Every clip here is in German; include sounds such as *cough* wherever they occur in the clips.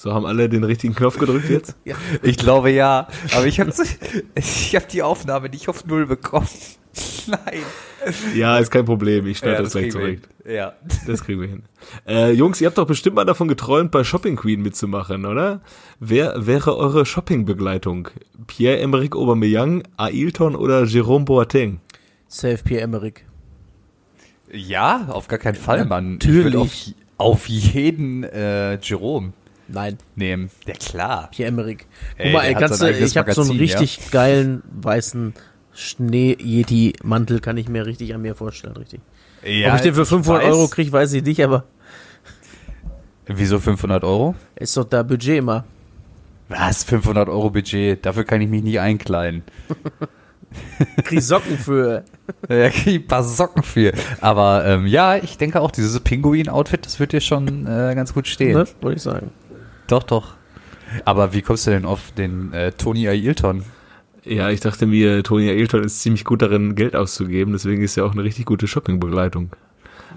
So haben alle den richtigen Knopf gedrückt jetzt? ja. Ich glaube ja, aber ich habe ich hab die Aufnahme nicht auf Null bekommen. *laughs* Nein. Ja, ist kein Problem. Ich schneide Ja, das das gleich zurück. Ja. Das kriegen wir hin. Äh, Jungs, ihr habt doch bestimmt mal davon geträumt, bei Shopping Queen mitzumachen, oder? Wer wäre eure Shopping-Begleitung? Pierre-Emerick Aubameyang, Ailton oder Jerome Boateng? Safe Pierre Emmerich. Ja, auf gar keinen Fall, Mann. Ich Natürlich. auf, auf jeden äh, Jerome Nein, nehmen. Ja, klar. Pierre Emmerich. Guck Ey, mal, ey, kannst du, ich habe so einen richtig geilen weißen Schnee-Yeti-Mantel, kann ich mir richtig an mir vorstellen, richtig. Ja, Ob ich den für 500 weiß. Euro kriege, weiß ich nicht, aber Wieso 500 Euro? ist doch da Budget immer. Was? 500 Euro Budget? Dafür kann ich mich nie einkleiden. *laughs* Krieg Socken für. *laughs* Da krieg ein paar Socken für. Aber ähm, ja, ich denke auch, dieses Pinguin-Outfit, das wird dir schon äh, ganz gut stehen. Ne? Wollte ich sagen. Doch, doch. Aber wie kommst du denn auf den äh, Tony Ailton? Ja, ich dachte mir, Tony Ailton ist ziemlich gut darin, Geld auszugeben, deswegen ist er auch eine richtig gute Shopping-Begleitung.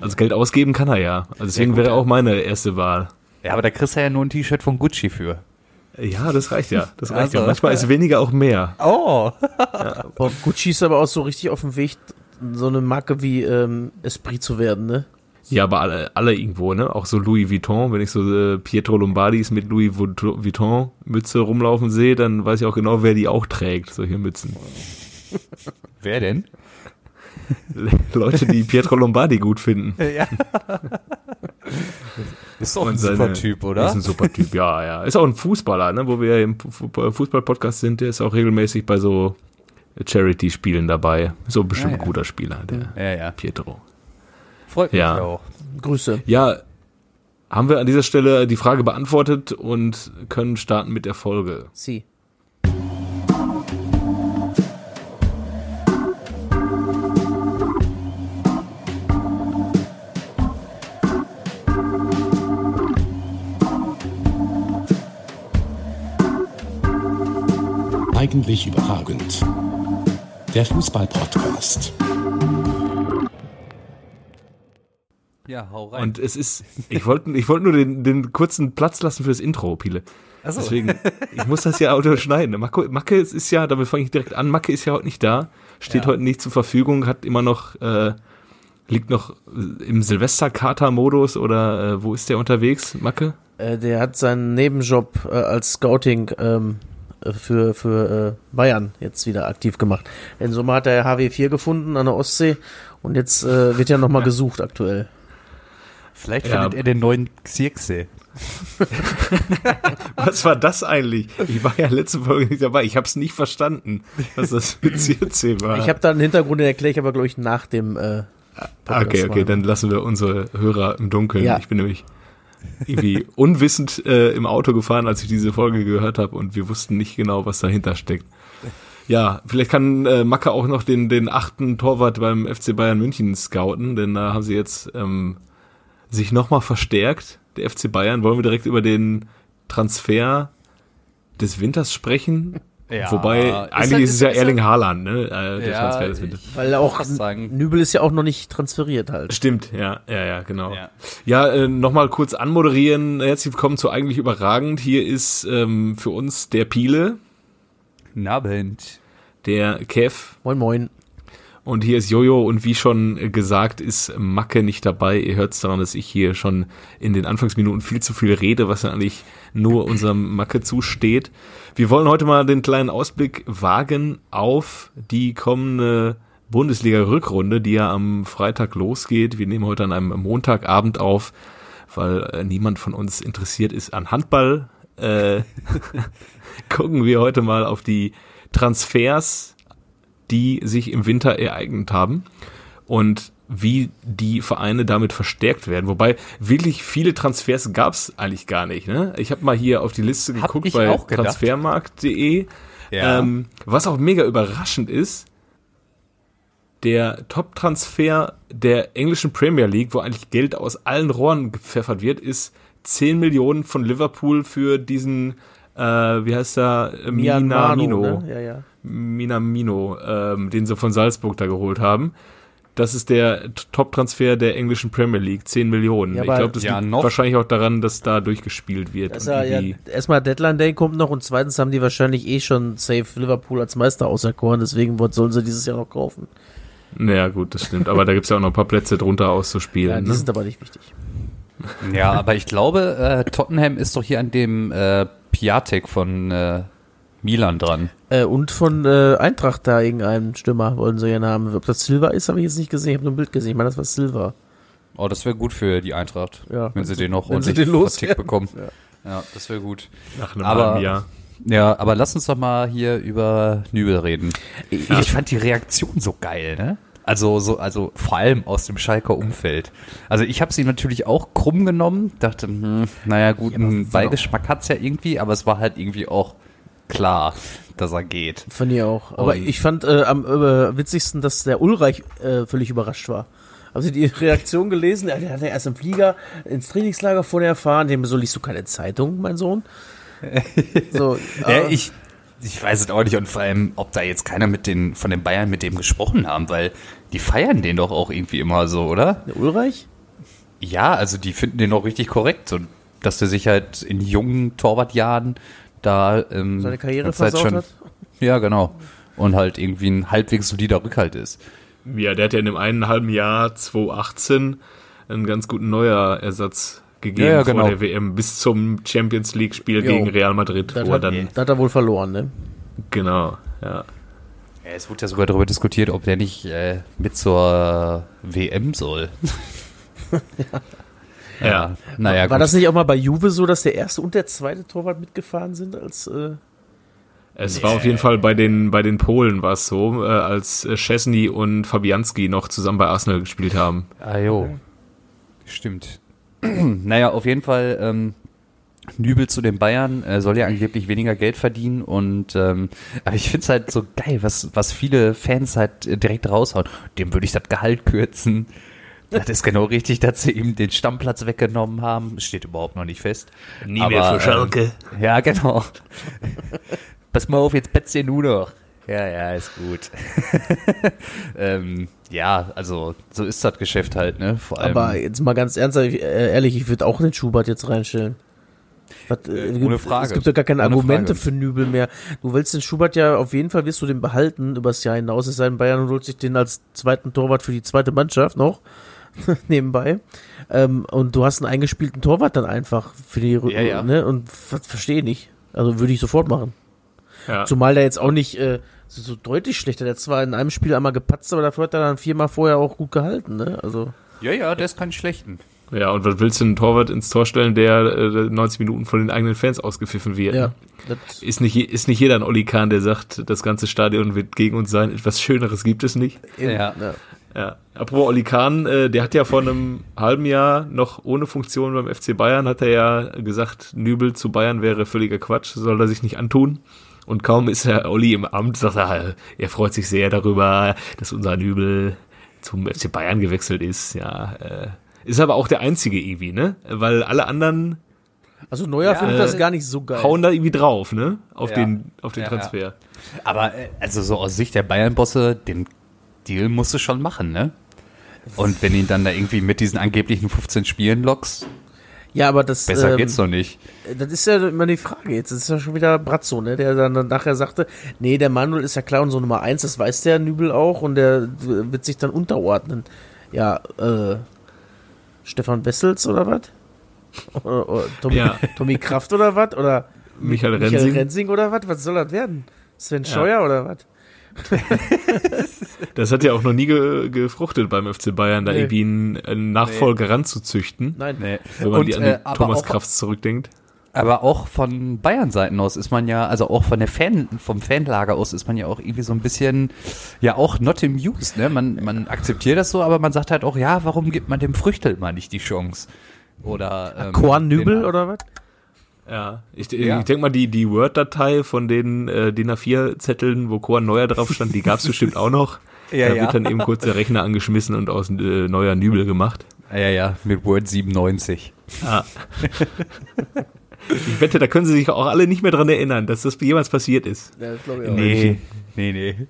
Also Geld ausgeben kann er ja. Also deswegen wäre ja. auch meine erste Wahl. Ja, aber da kriegst du ja nur ein T-Shirt von Gucci für. Ja, das reicht ja. Das reicht ja. Also. Manchmal ist weniger auch mehr. Oh. *laughs* Boah, Gucci ist aber auch so richtig auf dem Weg, so eine Marke wie ähm, Esprit zu werden, ne? Ja, aber alle, alle irgendwo, ne? Auch so Louis Vuitton, wenn ich so äh, Pietro Lombardis mit Louis Vu- Vuitton Mütze rumlaufen sehe, dann weiß ich auch genau, wer die auch trägt, solche Mützen. *laughs* Wer denn? *laughs* Leute, die Pietro Lombardi gut finden. Ja. *laughs* Ist doch ein seine- super Typ, oder? Ist ein super Typ, ja, ja. Ist auch ein Fußballer, ne? Wo wir ja im Fu- Fußball-Podcast sind, der ist auch regelmäßig bei so Charity-Spielen dabei. So bestimmt ja. ein guter Spieler, der ja, ja. Pietro. Freut mich Ja. auch. Grüße. Ja, haben wir an dieser Stelle die Frage beantwortet und können starten mit der Folge. Sie. Eigentlich überragend. Der Fußball-Podcast. Ja, hau rein. Und es ist, ich wollte ich wollte nur den, den kurzen Platz lassen fürs Intro, Pile. Achso. Deswegen, ich muss das ja auto schneiden. Macke, Macke ist ja, damit fange ich direkt an, Macke ist ja heute nicht da, steht Ja. heute nicht zur Verfügung, hat immer noch, äh, liegt noch im Silvesterkater-Modus oder äh, wo ist der unterwegs, Macke? Äh, der hat seinen Nebenjob äh, als Scouting ähm, äh, für, für äh, Bayern jetzt wieder aktiv gemacht. Im Sommer hat er HW4 gefunden an der Ostsee und jetzt äh, wird ja nochmal gesucht aktuell. Vielleicht Ja. findet er den neuen Xirxe. *laughs* Was war das eigentlich? Ich war ja letzte Folge nicht dabei. Ich habe es nicht verstanden, was das mit CC war. Ich habe da einen Hintergrund, den erkläre ich aber, glaube ich, nach dem äh, Podcast okay, okay, mal. dann lassen wir unsere Hörer im Dunkeln. Ja. Ich bin nämlich irgendwie unwissend äh, im Auto gefahren, als ich diese Folge gehört habe und wir wussten nicht genau, was dahinter steckt. Ja, vielleicht kann äh, Macke auch noch den, den achten Torwart beim FC Bayern München scouten, denn da haben sie jetzt ähm, sich nochmal verstärkt, der FC Bayern. Wollen wir direkt über den Transfer des Winters sprechen? Ja, Wobei, ist eigentlich halt- ist es ja ist Erling Haaland, ne? Äh, der Ja, Transfer des Winters. ich- Weil auch sagen. Nübel ist ja auch noch nicht transferiert halt. Stimmt, ja, ja, ja, genau. Ja. Ja, äh, nochmal kurz anmoderieren. Herzlich willkommen zu Eigentlich Überragend. Hier ist ähm, für uns der Piele, Nabend. der Kev Moin Moin. Und hier ist Jojo und wie schon gesagt ist Macke nicht dabei. Ihr hört es daran, dass ich hier schon in den Anfangsminuten viel zu viel rede, was eigentlich nur unserem Macke zusteht. Wir wollen heute mal den kleinen Ausblick wagen auf die kommende Bundesliga-Rückrunde, die ja am Freitag losgeht. Wir nehmen heute an einem Montagabend auf, weil äh, niemand von uns interessiert ist an Handball. Äh, *laughs* gucken wir heute mal auf die Transfers, die sich im Winter ereignet haben und wie die Vereine damit verstärkt werden. Wobei wirklich viele Transfers gab es eigentlich gar nicht. Ne? Ich habe mal hier auf die Liste geguckt bei transfermarkt.de. Ja. Ähm, was auch mega überraschend ist, der Top-Transfer der englischen Premier League, wo eigentlich Geld aus allen Rohren gepfeffert wird, ist 10 Millionen von Liverpool für diesen, äh, wie heißt Mino, Minamino. Ne? Ja, ja. Minamino, ähm, den sie von Salzburg da geholt haben. Das ist der Top-Transfer der englischen Premier League, 10 Millionen. Ja, ich glaube, das Ja, liegt noch. wahrscheinlich auch daran, dass da durchgespielt wird. Das ja, erstmal Deadline Day kommt noch und zweitens haben die wahrscheinlich eh schon safe Liverpool als Meister auserkoren, deswegen sollen sie dieses Jahr noch kaufen. Naja, gut, das stimmt. Aber da gibt's ja auch noch ein paar Plätze drunter auszuspielen. Ja, die ne? sind aber nicht wichtig. Ja, aber ich glaube, äh, Tottenham ist doch hier an dem äh, Piatek von äh, Milan dran. Äh, und von äh, Eintracht da irgendeinen Stürmer wollen sie ja haben. Ob das Silva ist, habe ich jetzt nicht gesehen. Ich habe nur ein Bild gesehen. Ich meine, das war Silva. Oh, das wäre gut für die Eintracht, Ja, wenn sie den noch wenn sie ordentlich den vertickt bekommen. *laughs* Ja, das wäre gut. Nach einem Aber- halben Jahr. Ja, aber lass uns doch mal hier über Nübel reden. Ich, Ja. ich fand die Reaktion so geil, ne? Also so, also vor allem aus dem Schalker Umfeld. Also ich habe sie natürlich auch krumm genommen, dachte, hm, naja gut, einen Beigeschmack hat's ja irgendwie, aber es war halt irgendwie auch klar, dass er geht. Fand ich auch. Aber Und- ich fand äh, am äh, witzigsten, dass der Ulreich äh, völlig überrascht war. Haben Sie die *laughs* Reaktion gelesen? Der, der hat ja erst im Flieger ins Trainingslager vorher erfahren. Dem so liest du keine Zeitung, mein Sohn. *laughs* So, Ja, äh, ich, ich weiß es auch nicht und vor allem, ob da jetzt keiner mit den, von den Bayern mit dem gesprochen haben, weil die feiern den doch auch irgendwie immer so, oder? der Ulreich? Ja, also die finden den auch richtig korrekt, so, dass der sich halt in jungen Torwartjahren da ähm, Seine Karriere versaut hat? Ja, genau. Und halt irgendwie ein halbwegs solider Rückhalt ist. Ja, der hat ja in dem einen halben Jahr 2018 einen ganz guten neuer Ersatz gegeben Ja, ja, genau. vor der WM bis zum Champions League Spiel Jo. gegen Real Madrid, Das wo er hat, dann das hat er wohl verloren, ne? genau, ja. Ja, es wurde ja sogar darüber diskutiert, ob der nicht äh, mit zur WM soll. *laughs* *laughs* Ja. Naja, War gut. das nicht auch mal bei Juve so, dass der erste und der zweite Torwart mitgefahren sind als äh, Es war auf jeden Fall bei den bei den Polen war es so, äh, als äh, Szczesny und Fabianski noch zusammen bei Arsenal gespielt haben. Ah, jo. Stimmt. *clears throat* naja, auf jeden Fall, ähm, Nübel zu den Bayern äh, soll ja angeblich weniger Geld verdienen und ähm, aber ich find's halt so geil, was, was viele Fans halt äh, direkt raushauen. Dem würde ich das Gehalt kürzen. Das ist genau richtig, dass sie ihm den Stammplatz weggenommen haben. Steht überhaupt noch nicht fest. Nie Aber, ähm, ja, genau. *laughs* Pass mal auf, jetzt petzt ihr nur noch. Ja, ja, ist gut. *laughs* ähm, ja, also so ist das Geschäft halt, ne? Vor allem. Aber jetzt mal ganz ernsthaft, äh, ehrlich, ich würde auch den Schubert jetzt reinstellen. Was, äh, gibt- ohne Frage. Es gibt ja gar keine Ohne Argumente Frage. für Nübel mehr. Du willst den Schubert ja, auf jeden Fall wirst du den behalten übers Jahr hinaus. Es sei denn, Bayern holt sich den als zweiten Torwart für die zweite Mannschaft noch. *laughs* nebenbei. Ähm, und du hast einen eingespielten Torwart dann einfach für die Rü- Ja, ja. ne? Und was verstehe nicht. Also würde ich sofort machen. Ja. Zumal der jetzt auch nicht äh, so, so deutlich schlechter. Der hat zwar in einem Spiel einmal gepatzt, aber dafür hat er dann viermal vorher auch gut gehalten, ne? Also. ja, ja, der ist kein schlechten. ja, und was willst du einen Torwart ins Tor stellen, der äh, 90 Minuten von den eigenen Fans ausgepfiffen wird? Ja, ne? Ist nicht, ist nicht jeder ein Olli Kahn, der sagt, das ganze Stadion wird gegen uns sein. Etwas Schöneres gibt es nicht. Ja. ja. Ja. Apropos Olli Kahn, äh, der hat ja vor einem halben Jahr noch ohne Funktion beim FC Bayern, hat er ja gesagt, Nübel zu Bayern wäre völliger Quatsch, soll er sich nicht antun. Und kaum ist Herr Olli im Amt, sagt er, er freut sich sehr darüber, dass unser Nübel zum FC Bayern gewechselt ist. Ja, äh, ist aber auch der einzige irgendwie, ne? Weil alle anderen Also Neuer Ja, findet das gar nicht so geil. hauen da irgendwie drauf, ne? Auf Ja. den, auf den Ja, Transfer. Aber äh, also so aus Sicht der Bayern-Bosse, den Deal musst du schon machen, ne? Und wenn ihn dann da irgendwie mit diesen angeblichen 15 Spielen lockst, Ja, aber das, besser ähm, geht's doch nicht. das ist ja immer die Frage. Jetzt ist ja schon wieder Brazzo, ne? Der dann nachher sagte, nee, der Manuel ist ja klar und so Nummer eins, das weiß der Nübel auch und der wird sich dann unterordnen. Ja, äh, Stefan Wessels oder was? Oder, *laughs* oder Tommy, Ja. Tommy Kraft oder was? Oder Michael Michael Rensing. Rensing oder was? Was soll das werden? Sven Scheuer oder was? *laughs* Das hat ja auch noch nie ge gefruchtet beim FC Bayern, da Nee. irgendwie einen, einen Nachfolger ranzuzüchten. Nein. Nee. Wenn man Und, die an äh, Thomas Kraft zurückdenkt. Aber auch von Bayern-Seiten aus ist man ja, also auch von der Fan, vom Fanlager aus ist man ja auch irgendwie so ein bisschen, ja auch not amused, ne? Man, man akzeptiert das so, aber man sagt halt auch, ja, warum gibt man dem Früchtel mal nicht die Chance? Oder, ähm, Korn Nübel den- oder was? Ja, ich, Ja. ich denke mal, die, die Word-Datei von den äh, DIN A4-Zetteln, wo Korn Neuer drauf stand, die gab's bestimmt auch noch. *laughs* Ja, da ja. wird dann eben kurz der Rechner angeschmissen und aus äh, neuer Nübel gemacht. Ja, ja, mit Word 97. Ah. ich wette, da können sie sich auch alle nicht mehr dran erinnern, dass das jemals passiert ist. Ja, das glaube ich auch. Nee, nee, nee.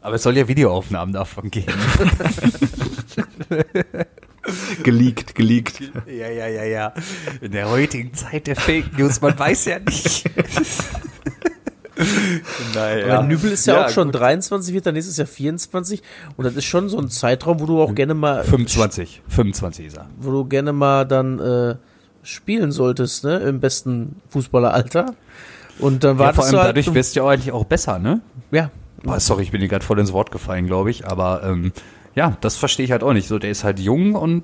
Aber es soll ja Videoaufnahmen davon geben. *laughs* *laughs* Geleakt, geleakt. ja, ja, ja, ja. In der heutigen Zeit der Fake News, man weiß ja nicht. *laughs* Aber Nübel ist ja, auch schon 23, wird dann nächstes Jahr 24 und das ist schon so ein Zeitraum, wo du auch gerne mal 25, 25 ist er. wo du gerne mal dann äh, spielen solltest, ne, im besten Fußballeralter. Und dann Ja, wartest vor allem du halt, dadurch wirst du ja eigentlich auch besser, ne? ja, Boah, sorry, ich bin dir gerade voll ins Wort gefallen, glaube ich. Aber ähm, ja, das verstehe ich halt auch nicht. So, der ist halt jung und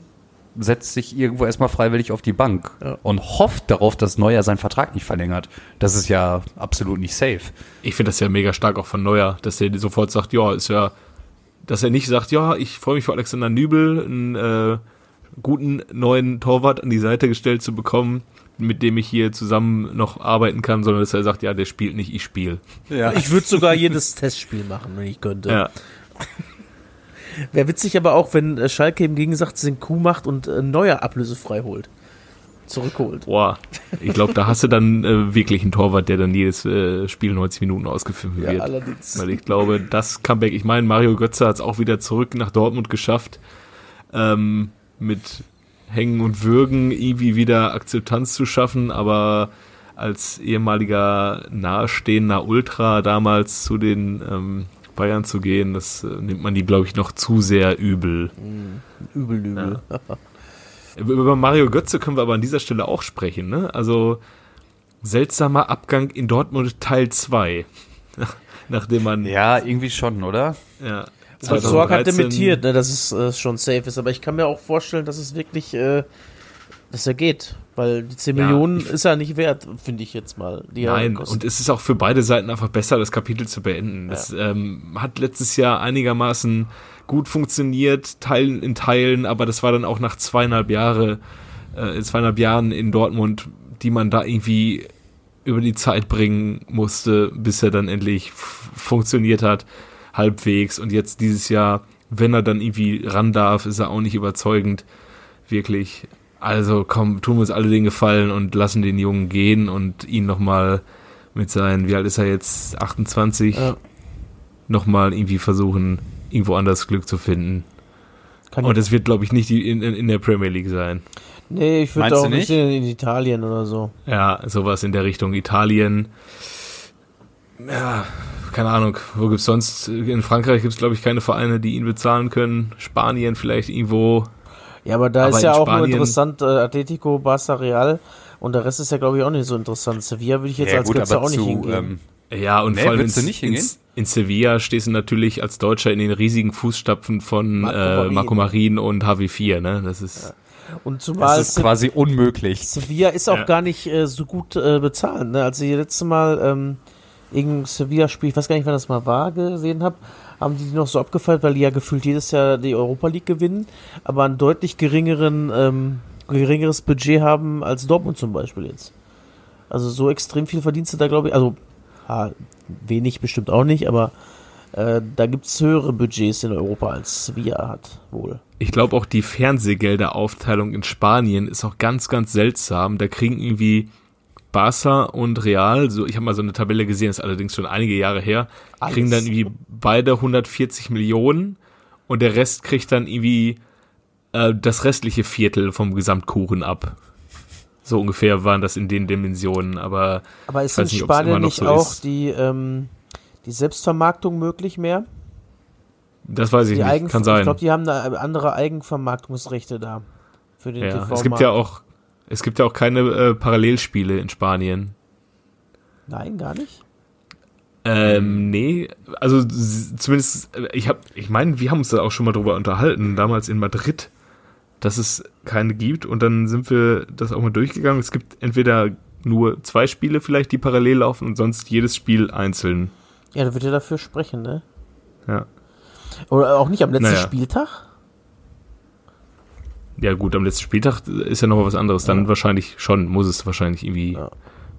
setzt sich irgendwo erstmal freiwillig auf die Bank Ja. und hofft darauf, dass Neuer seinen Vertrag nicht verlängert. Das ist ja absolut nicht safe. Ich finde das ja mega stark auch von Neuer, dass er sofort sagt, ja, ist ja, dass er nicht sagt, ja, ich freue mich für Alexander Nübel, einen äh, guten neuen Torwart an die Seite gestellt zu bekommen, mit dem ich hier zusammen noch arbeiten kann, sondern dass er sagt, ja, der spielt nicht, ich spiele. Ja. ich würde sogar jedes Testspiel machen, wenn ich könnte. Ja. Wäre witzig aber auch, wenn äh, Schalke im Gegensatz den Kuh macht und äh, Neuer ablösefrei holt. Zurückholt. Boah, ich glaube, da hast du dann äh, wirklich einen Torwart, der dann jedes äh, Spiel 90 Minuten ausgeführt Ja, wird. allerdings. Weil ich glaube, das Comeback, ich meine, Mario Götze hat es auch wieder zurück nach Dortmund geschafft, ähm, mit Hängen und Würgen irgendwie wieder Akzeptanz zu schaffen, aber als ehemaliger nahestehender Ultra damals zu den ähm, Bayern zu gehen, das äh, nimmt man die, glaube ich, noch zu sehr übel. Übel, übel. *laughs* Über Mario Götze können wir aber an dieser Stelle auch sprechen, ne? Also seltsamer Abgang in Dortmund Teil 2. *laughs* Nachdem man ja, irgendwie schon, oder? ja, Und Sorg hat 2013 dementiert, ne, dass es äh, schon safe ist. Aber ich kann mir auch vorstellen, dass es wirklich, äh, dass er geht. Weil die 10 Ja, Millionen ich- ist er nicht wert, finde ich jetzt mal. Die Nein, und es ist auch für beide Seiten einfach besser, das Kapitel zu beenden. Das ähm, hat letztes Jahr einigermaßen gut funktioniert, Teilen in Teilen, aber das war dann auch nach zweieinhalb Jahre, äh, zweieinhalb Jahren in Dortmund, die man da irgendwie über die Zeit bringen musste, bis er dann endlich funktioniert hat, halbwegs. Und jetzt dieses Jahr, wenn er dann irgendwie ran darf, ist er auch nicht überzeugend, wirklich. Also komm, tun wir uns alle den Gefallen und lassen den Jungen gehen und ihn nochmal mit seinen, wie alt ist er jetzt, 28, Ja. nochmal irgendwie versuchen, irgendwo anders Glück zu finden. Kann Und es wird, glaube ich, nicht in, in, in der Premier League sein. nee, ich würde Meinst auch du nicht in Italien oder so. Ja, sowas in der Richtung Italien. Ja, keine Ahnung, wo gibt's sonst? In Frankreich gibt's glaube ich, keine Vereine, die ihn bezahlen können. Spanien vielleicht irgendwo. Ja, aber da Aber ist ja auch nur Spanien- interessant, äh, Atletico, Barça, Real. Und der Rest ist ja, glaube ich, auch nicht so interessant. Sevilla würde ich jetzt als Götze auch nicht hingehen. ähm, Ja, und Nee, vor allem in, würdest du nicht in, hingehen? in Sevilla stehst du natürlich als Deutscher in den riesigen Fußstapfen von Marco äh, Marin. Marco Marin und HW4, ne? Das ist, Und zumal das ist quasi unmöglich. Sevilla ist auch Ja. gar nicht äh, so gut äh, bezahlt. Ne? Als ich das letzte Mal ähm, irgendein Sevilla-Spiel, ich weiß gar nicht, wann das mal war, gesehen habe, haben die die noch so abgefeiert, weil die ja gefühlt jedes Jahr die Europa League gewinnen, aber ein deutlich geringeren, ähm, geringeres Budget haben als Dortmund zum Beispiel jetzt. Also so extrem viel Verdienste da, glaube ich, also ja, wenig bestimmt auch nicht, aber äh, da gibt es höhere Budgets in Europa als Sevilla hat, wohl. ich glaube auch die Fernsehgelderaufteilung in Spanien ist auch ganz, ganz seltsam. Da kriegen irgendwie Barca und Real, so ich habe mal so eine Tabelle gesehen, ist allerdings schon einige Jahre her, Alles. kriegen dann irgendwie beide 140 Millionen und der Rest kriegt dann irgendwie äh, das restliche Viertel vom Gesamtkuchen ab. So ungefähr waren das in den Dimensionen, aber Aber ist Ich in nicht, Spanien nicht so auch ist. die, ähm, die Selbstvermarktung möglich mehr? das weiß ich Die nicht, Eigen kann Ich sein. glaube, die haben da andere Eigenvermarktungsrechte da. Für den Ja, TV. es gibt ja auch es gibt ja auch keine äh, Parallelspiele in Spanien. Nein, gar nicht. Ähm, nee, also zumindest, äh, ich hab, ich meine, wir haben uns da auch schon mal drüber unterhalten, damals in Madrid, dass es keine gibt und dann sind wir das auch mal durchgegangen. Es gibt entweder nur zwei Spiele vielleicht, die parallel laufen und sonst jedes Spiel einzeln. Ja, da wird ja dafür sprechen, ne? Ja. Oder auch nicht am letzten Naja. Spieltag? Ja gut, am letzten Spieltag ist ja noch was anderes. Dann Ja. wahrscheinlich schon, muss es wahrscheinlich irgendwie Ja.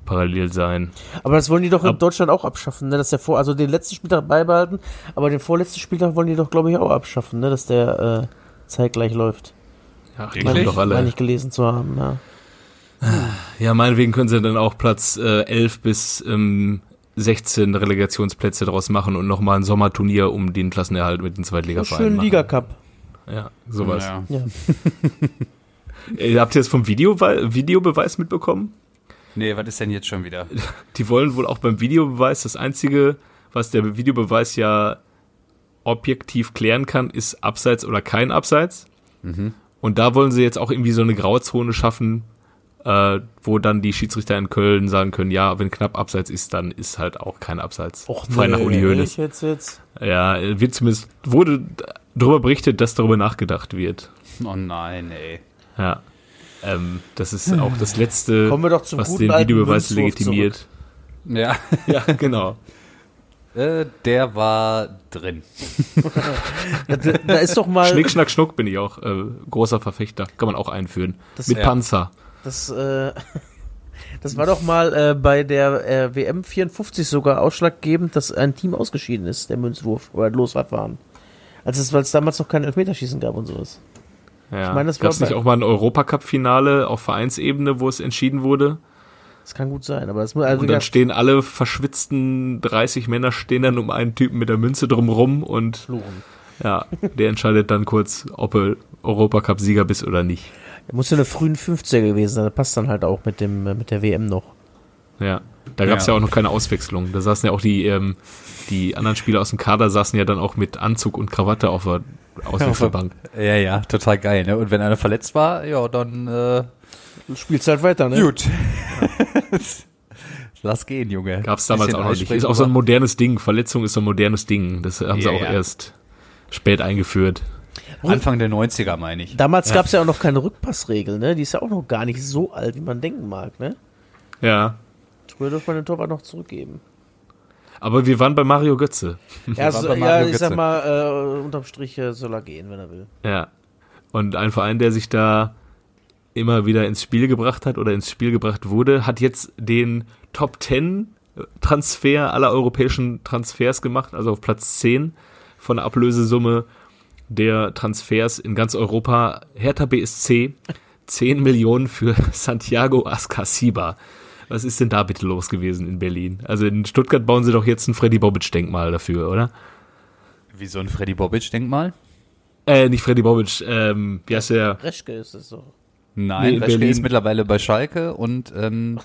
parallel sein. Aber das wollen die doch in Ab- Deutschland auch abschaffen, ne? Dass der vor, also den letzten Spieltag beibehalten, aber den vorletzten Spieltag wollen die doch, glaube ich, auch abschaffen, ne? Dass der äh, zeitgleich läuft. Ja, Wirklich? können doch alle. Meine ich gelesen zu haben, ja. Ja, meinetwegen können sie dann auch Platz äh, 11 bis ähm, 16 Relegationsplätze draus machen und nochmal ein Sommerturnier um den Klassenerhalt mit den Zweitligavereinen machen. Liga-Cup. Ja, sowas. Ja. Ja. *laughs* Äh, Habt ihr das vom Video Videobeweis mitbekommen? Nee, was ist denn jetzt schon wieder? *laughs* Die wollen wohl auch beim Videobeweis, das Einzige, was der Videobeweis ja objektiv klären kann, ist Abseits oder kein Abseits. Und da wollen sie jetzt auch irgendwie so eine Grauzone schaffen, äh, wo dann die Schiedsrichter in Köln sagen können, ja, wenn knapp Abseits ist, dann ist halt auch kein Abseits. Frei nach Uli Hoeneß. Jetzt, jetzt. Ja, wird zumindest, wurde darüber berichtet, dass darüber nachgedacht wird. Oh nein, ey. Ja. Ähm, das ist auch das Letzte, Kommen wir doch zum was guten den Videobeweis Münzwurf Ja, legitimiert. Ja, genau. *laughs* äh, der war drin. Da, da ist doch mal Schnick, Schnack, Schnuck bin ich auch äh, großer Verfechter. Kann man auch einführen. Das- Mit ja. Panzer. Das, äh, *laughs* das war doch mal äh, bei der äh, WM 54 sogar ausschlaggebend, dass ein Team ausgeschieden ist, der Münzwurf oder Losradfahren. Also es, weil es damals noch kein Elfmeterschießen gab und sowas. Ja. Ich meine, das Gab es nicht auch mal ein Europacup-Finale auf Vereinsebene, wo es entschieden wurde? Das kann gut sein, aber das muss also und dann stehen alle verschwitzten 30 Männer stehen dann um einen Typen mit der Münze drumrum und fluchen. ja, der entscheidet dann kurz, ob er Europacup-Sieger bist oder nicht. Der muss ja eine frühen 50er gewesen sein, das passt dann halt auch mit dem mit der WM noch. Ja, da gab es ja. Ja. auch noch keine Auswechslung. Da saßen ja auch die, ähm, die anderen Spieler aus dem Kader saßen ja dann auch mit Anzug und Krawatte auf der Auswechselbank. *laughs* Ja, ja, total geil, ne? Und wenn einer verletzt war, ja, dann äh, Du spielst halt weiter, ne? gut. *laughs* Lass gehen, Junge. Gab es damals auch noch nicht. Ist auch so ein modernes Ding. Verletzung ist so ein modernes Ding. Das haben sie Ja, auch ja. erst spät eingeführt. Anfang der 90er, meine ich. Damals gab's ja auch noch keine Rückpassregel, ne? Die ist ja auch noch gar nicht so alt, wie man denken mag, ne? Ja. Früher durfte man den Torwart noch zurückgeben. Aber wir waren bei Mario Götze. Ja, *laughs* so, bei ja Mario ich sag Götze. mal, äh, unterm Strich äh, soll er gehen, wenn er will. Ja. Und ein Verein, der sich da immer wieder ins Spiel gebracht hat oder ins Spiel gebracht wurde, hat jetzt den Top 10 Transfer aller europäischen Transfers gemacht, also auf Platz 10 von der Ablösesumme der Transfers in ganz Europa. Hertha BSC 10 Millionen für *laughs* Santiago Ascasiba. Was ist denn da bitte los gewesen in Berlin? Also in Stuttgart bauen sie doch jetzt ein Freddy Bobic-Denkmal dafür, oder? Wie so ein Freddy Bobic-Denkmal? Äh, nicht Freddy Bobic, ähm, wie heißt der? Reschke ist es so. Nein, Nee, Reschke Berlin. ist mittlerweile bei Schalke und ähm,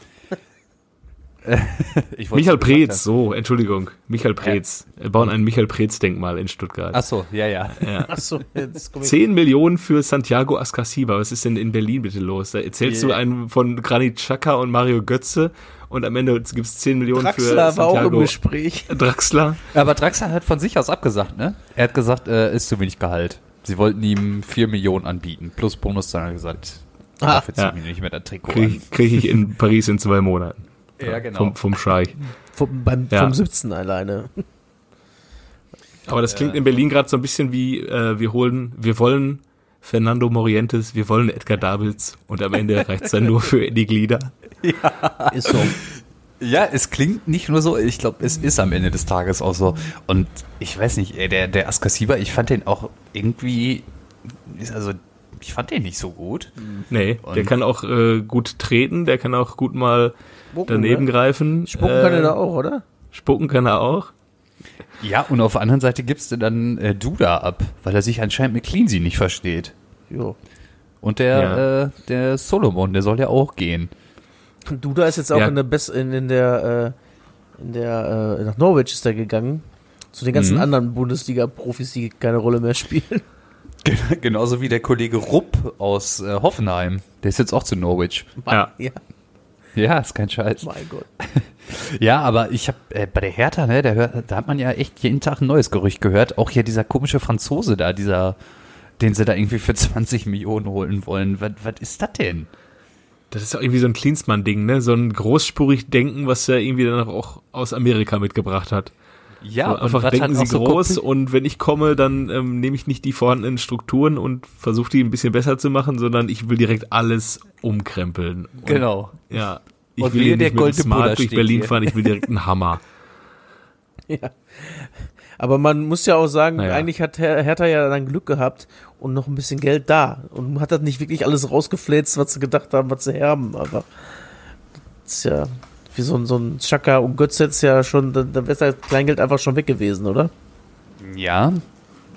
*laughs* Michael Preetz, so, Entschuldigung. Michael Preetz. Wir bauen ein Michael Preetz-Denkmal in Stuttgart. Ach so, ja, ja. *laughs* Achso, jetzt komm ich. 10 Millionen für Santiago Ascasiba. Was ist denn in Berlin bitte los? Da erzählst du Yeah. einen von Granit Xhaka und Mario Götze und am Ende gibt's 10 Millionen Draxler für war auch im Santiago Gespräch. Draxler. Aber Draxler hat von sich aus abgesagt, ne? Er hat gesagt, äh, ist zu wenig Gehalt. Sie wollten ihm 4 Millionen anbieten, plus Bonus, dann hat er gesagt, Ah, dafür ja. ich mir nicht mehr das Trikot an. Krieg, krieg ich in Paris in zwei Monaten. Ja, genau. Vom, vom Scheich. Vom, beim, Ja. vom 17 alleine. Aber das klingt in Berlin gerade so ein bisschen wie, äh, wir holen, wir wollen Fernando Morientes, wir wollen Edgar Davids und am Ende reicht's dann nur für die Glieder. *laughs* Ist so. Ja, es klingt nicht nur so, ich glaube, es ist am Ende des Tages auch so. Und ich weiß nicht, der, der Askasiba, ich fand den auch irgendwie, ist also, ich fand den nicht so gut. Nee, der Und- kann auch äh, gut treten, der kann auch gut mal Spucken, daneben ne? greifen. Spucken Äh, kann er da auch, oder? Spucken kann er auch. Ja, und auf der anderen Seite gibst du dann äh, Duda ab, weil er sich anscheinend mit Cleansy nicht versteht. Jo. Und der, Ja. äh, der Solomon, der soll ja auch gehen. Duda ist jetzt auch Ja. in der Best in, in der äh, in der äh, nach Norwich ist er gegangen. Zu den ganzen Mhm. anderen Bundesliga-Profis, die keine Rolle mehr spielen. *laughs* Genauso wie der Kollege Rupp aus äh, Hoffenheim. Der ist jetzt auch zu Norwich. Ja. ja, *laughs* Ja, ist kein Scheiß. mein Gott. *laughs* Ja, aber ich habe äh, bei der Hertha, ne, der hört, da hat man ja echt jeden Tag ein neues Gerücht gehört. Auch hier dieser komische Franzose da, dieser, den sie da irgendwie für *laughs* 20 Millionen holen wollen. Was, was ist das denn? Das ist auch irgendwie so ein Klinsmann-Ding, ne? So ein großspurig Denken, was er irgendwie dann auch aus Amerika mitgebracht hat. Ja, so einfach denken sie groß und wenn ich komme, dann ähm, nehme ich nicht die vorhandenen Strukturen und versuche die ein bisschen besser zu machen, sondern ich will direkt alles umkrempeln. Und, Genau. Ja. Ich Und will hier der nicht mit Smart durch steht Berlin hier. fahren, ich will direkt einen *laughs* Hammer. Ja. Aber man muss ja auch sagen, Naja. eigentlich hat Her Hertha ja dann Glück gehabt und noch ein bisschen Geld da. Und hat das nicht wirklich alles rausgefläzt, was sie gedacht haben, was sie haben. Aber das ist ja wie so ein, so ein Chaka und Götze jetzt ja schon, da, da wäre das Kleingeld einfach schon weg gewesen, oder? Ja,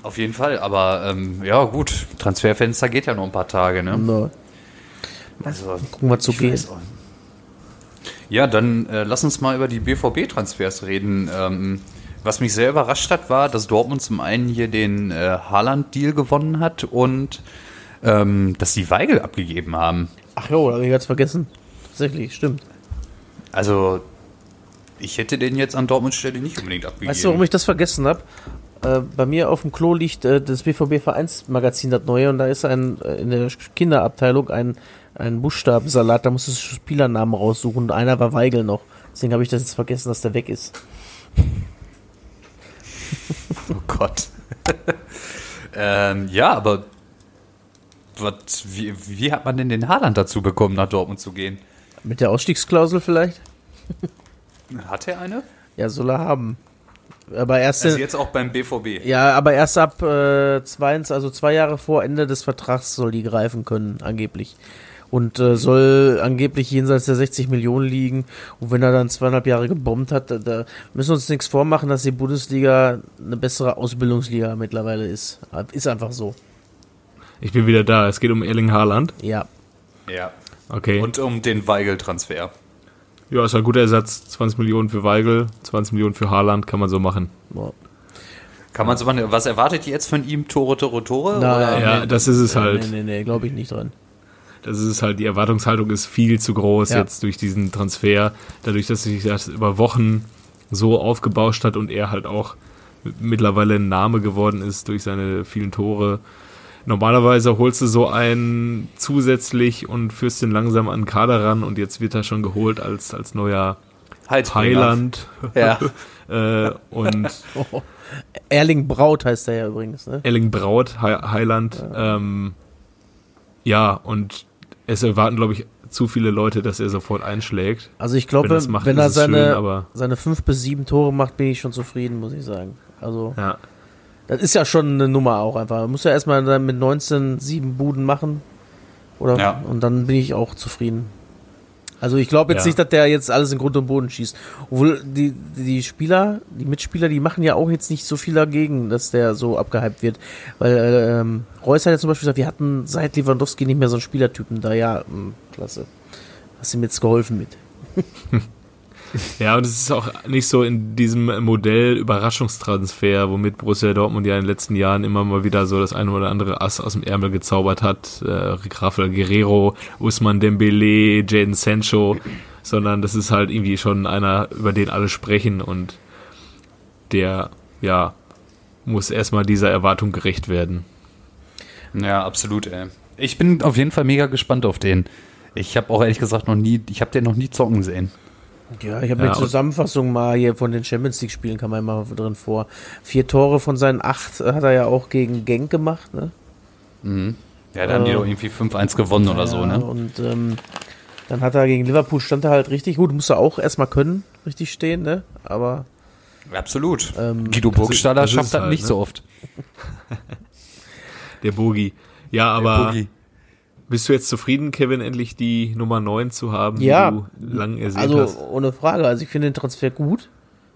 auf jeden Fall. Aber ähm, ja, gut. Transferfenster geht ja noch ein paar Tage, ne? No. Also, Gucken wir zu gehen. Ja, dann äh, lass uns mal über die BVB-Transfers reden. Ähm, was mich sehr überrascht hat, war, dass Dortmund zum einen hier den äh, Haaland-Deal gewonnen hat und ähm, dass die Weigel abgegeben haben. Ach jo, da habe ich ganz vergessen. Tatsächlich, stimmt. Also, ich hätte den jetzt an Dortmunds Stelle nicht unbedingt abgegeben. Weißt du, warum ich das vergessen habe? Äh, bei mir auf dem Klo liegt äh, das BVB-Vereinsmagazin, das neue, und da ist ein äh, in der Kinderabteilung ein, ein Buchstabensalat, da musst du Spielernamen raussuchen und einer war Weigel noch. Deswegen habe ich das jetzt vergessen, dass der weg ist. *laughs* Oh Gott. ähm, ja, aber wat, wie, wie hat man denn den Haaland dazu bekommen, nach Dortmund zu gehen? Mit der Ausstiegsklausel vielleicht? Hat er eine? Ja, soll er haben. Aber erst, Also jetzt auch beim BVB. ja, aber erst ab äh, zwei, also zwei Jahre vor Ende des Vertrags soll die greifen können, angeblich. Und äh, soll angeblich jenseits der 60 Millionen liegen. Und wenn er dann zweieinhalb Jahre gebombt hat, da, da müssen wir uns nichts vormachen, dass die Bundesliga eine bessere Ausbildungsliga mittlerweile ist. Ist einfach so. Ich bin wieder da. Es geht um Erling Haaland. Ja. Ja. Okay. Und um den Weigel-Transfer. ja, ist ein guter Ersatz. 20 Millionen für Weigel, 20 Millionen für Haaland, kann man so machen. Boah. Kann man so machen, was erwartet ihr jetzt von ihm? Tore, Tore, Tore? Na, Oder? ja. Ja, nee, das ist es halt. Nee, nee, nee, glaube ich nicht dran. Das ist es halt. Die Erwartungshaltung ist viel zu groß Ja. jetzt durch diesen Transfer. Dadurch, dass sich das über Wochen so aufgebauscht hat und er halt auch mittlerweile ein Name geworden ist durch seine vielen Tore. Normalerweise holst du so einen zusätzlich und führst den langsam an den Kader ran und jetzt wird er schon geholt als, als neuer. Heiland. Ja. *laughs* äh, und Oh. *laughs* Erling Braut heißt er ja übrigens, ne? Erling Braut, He Heiland. Ähm, ja, und es erwarten, glaube ich, zu viele Leute, dass er sofort einschlägt. Also ich glaube, Wenn wenn, er seine, schön, aber- seine fünf bis sieben Tore macht, bin ich schon zufrieden, muss ich sagen. Also Ja, das ist ja schon eine Nummer auch einfach. Man muss ja erstmal dann mit 19 sieben Buden machen. Oder Ja. und dann bin ich auch zufrieden. Also ich glaube jetzt Ja. nicht, dass der jetzt alles in Grund und Boden schießt. Obwohl die, die Spieler, die Mitspieler, die machen ja auch jetzt nicht so viel dagegen, dass der so abgehypt wird. Weil ähm, Reus hat ja zum Beispiel gesagt, wir hatten seit Lewandowski nicht mehr so einen Spielertypen da. Ja, mh, klasse. Hast ihm jetzt geholfen mit. *laughs* ja, und es ist auch nicht so in diesem Modell Überraschungstransfer, womit Borussia Dortmund ja in den letzten Jahren immer mal wieder so das eine oder andere Ass aus dem Ärmel gezaubert hat. Äh, Rafael Guerrero, Usman Dembele, Jaden Sancho, sondern das ist halt irgendwie schon einer, über den alle sprechen und der, ja, muss erstmal dieser Erwartung gerecht werden. Ja, absolut, ey. Ich bin auf jeden Fall mega gespannt auf den. Ich habe auch ehrlich gesagt noch nie, ich habe den noch nie zocken sehen. Ja, ich habe Ja, mir und- Zusammenfassung mal hier von den Champions League Spielen, kann man mal drin vor. Vier Tore von seinen acht äh, hat er ja auch gegen Genk gemacht, ne? Ja, da haben die Äh, doch irgendwie 5-1 gewonnen oder so, Ja, ne? Und ähm, dann hat er gegen Liverpool stand er halt richtig gut, muss er auch erstmal können, richtig stehen, ne? Aber Absolut. ähm, Guido Burgstaller schafft das halt, nicht ne? so oft. *laughs* Der Bogi. Ja, aber Boogie. Bist du jetzt zufrieden, Kevin, endlich die Nummer 9 zu haben, Ja. die du lang ersehen also hast? ohne Frage, also ich finde den Transfer gut,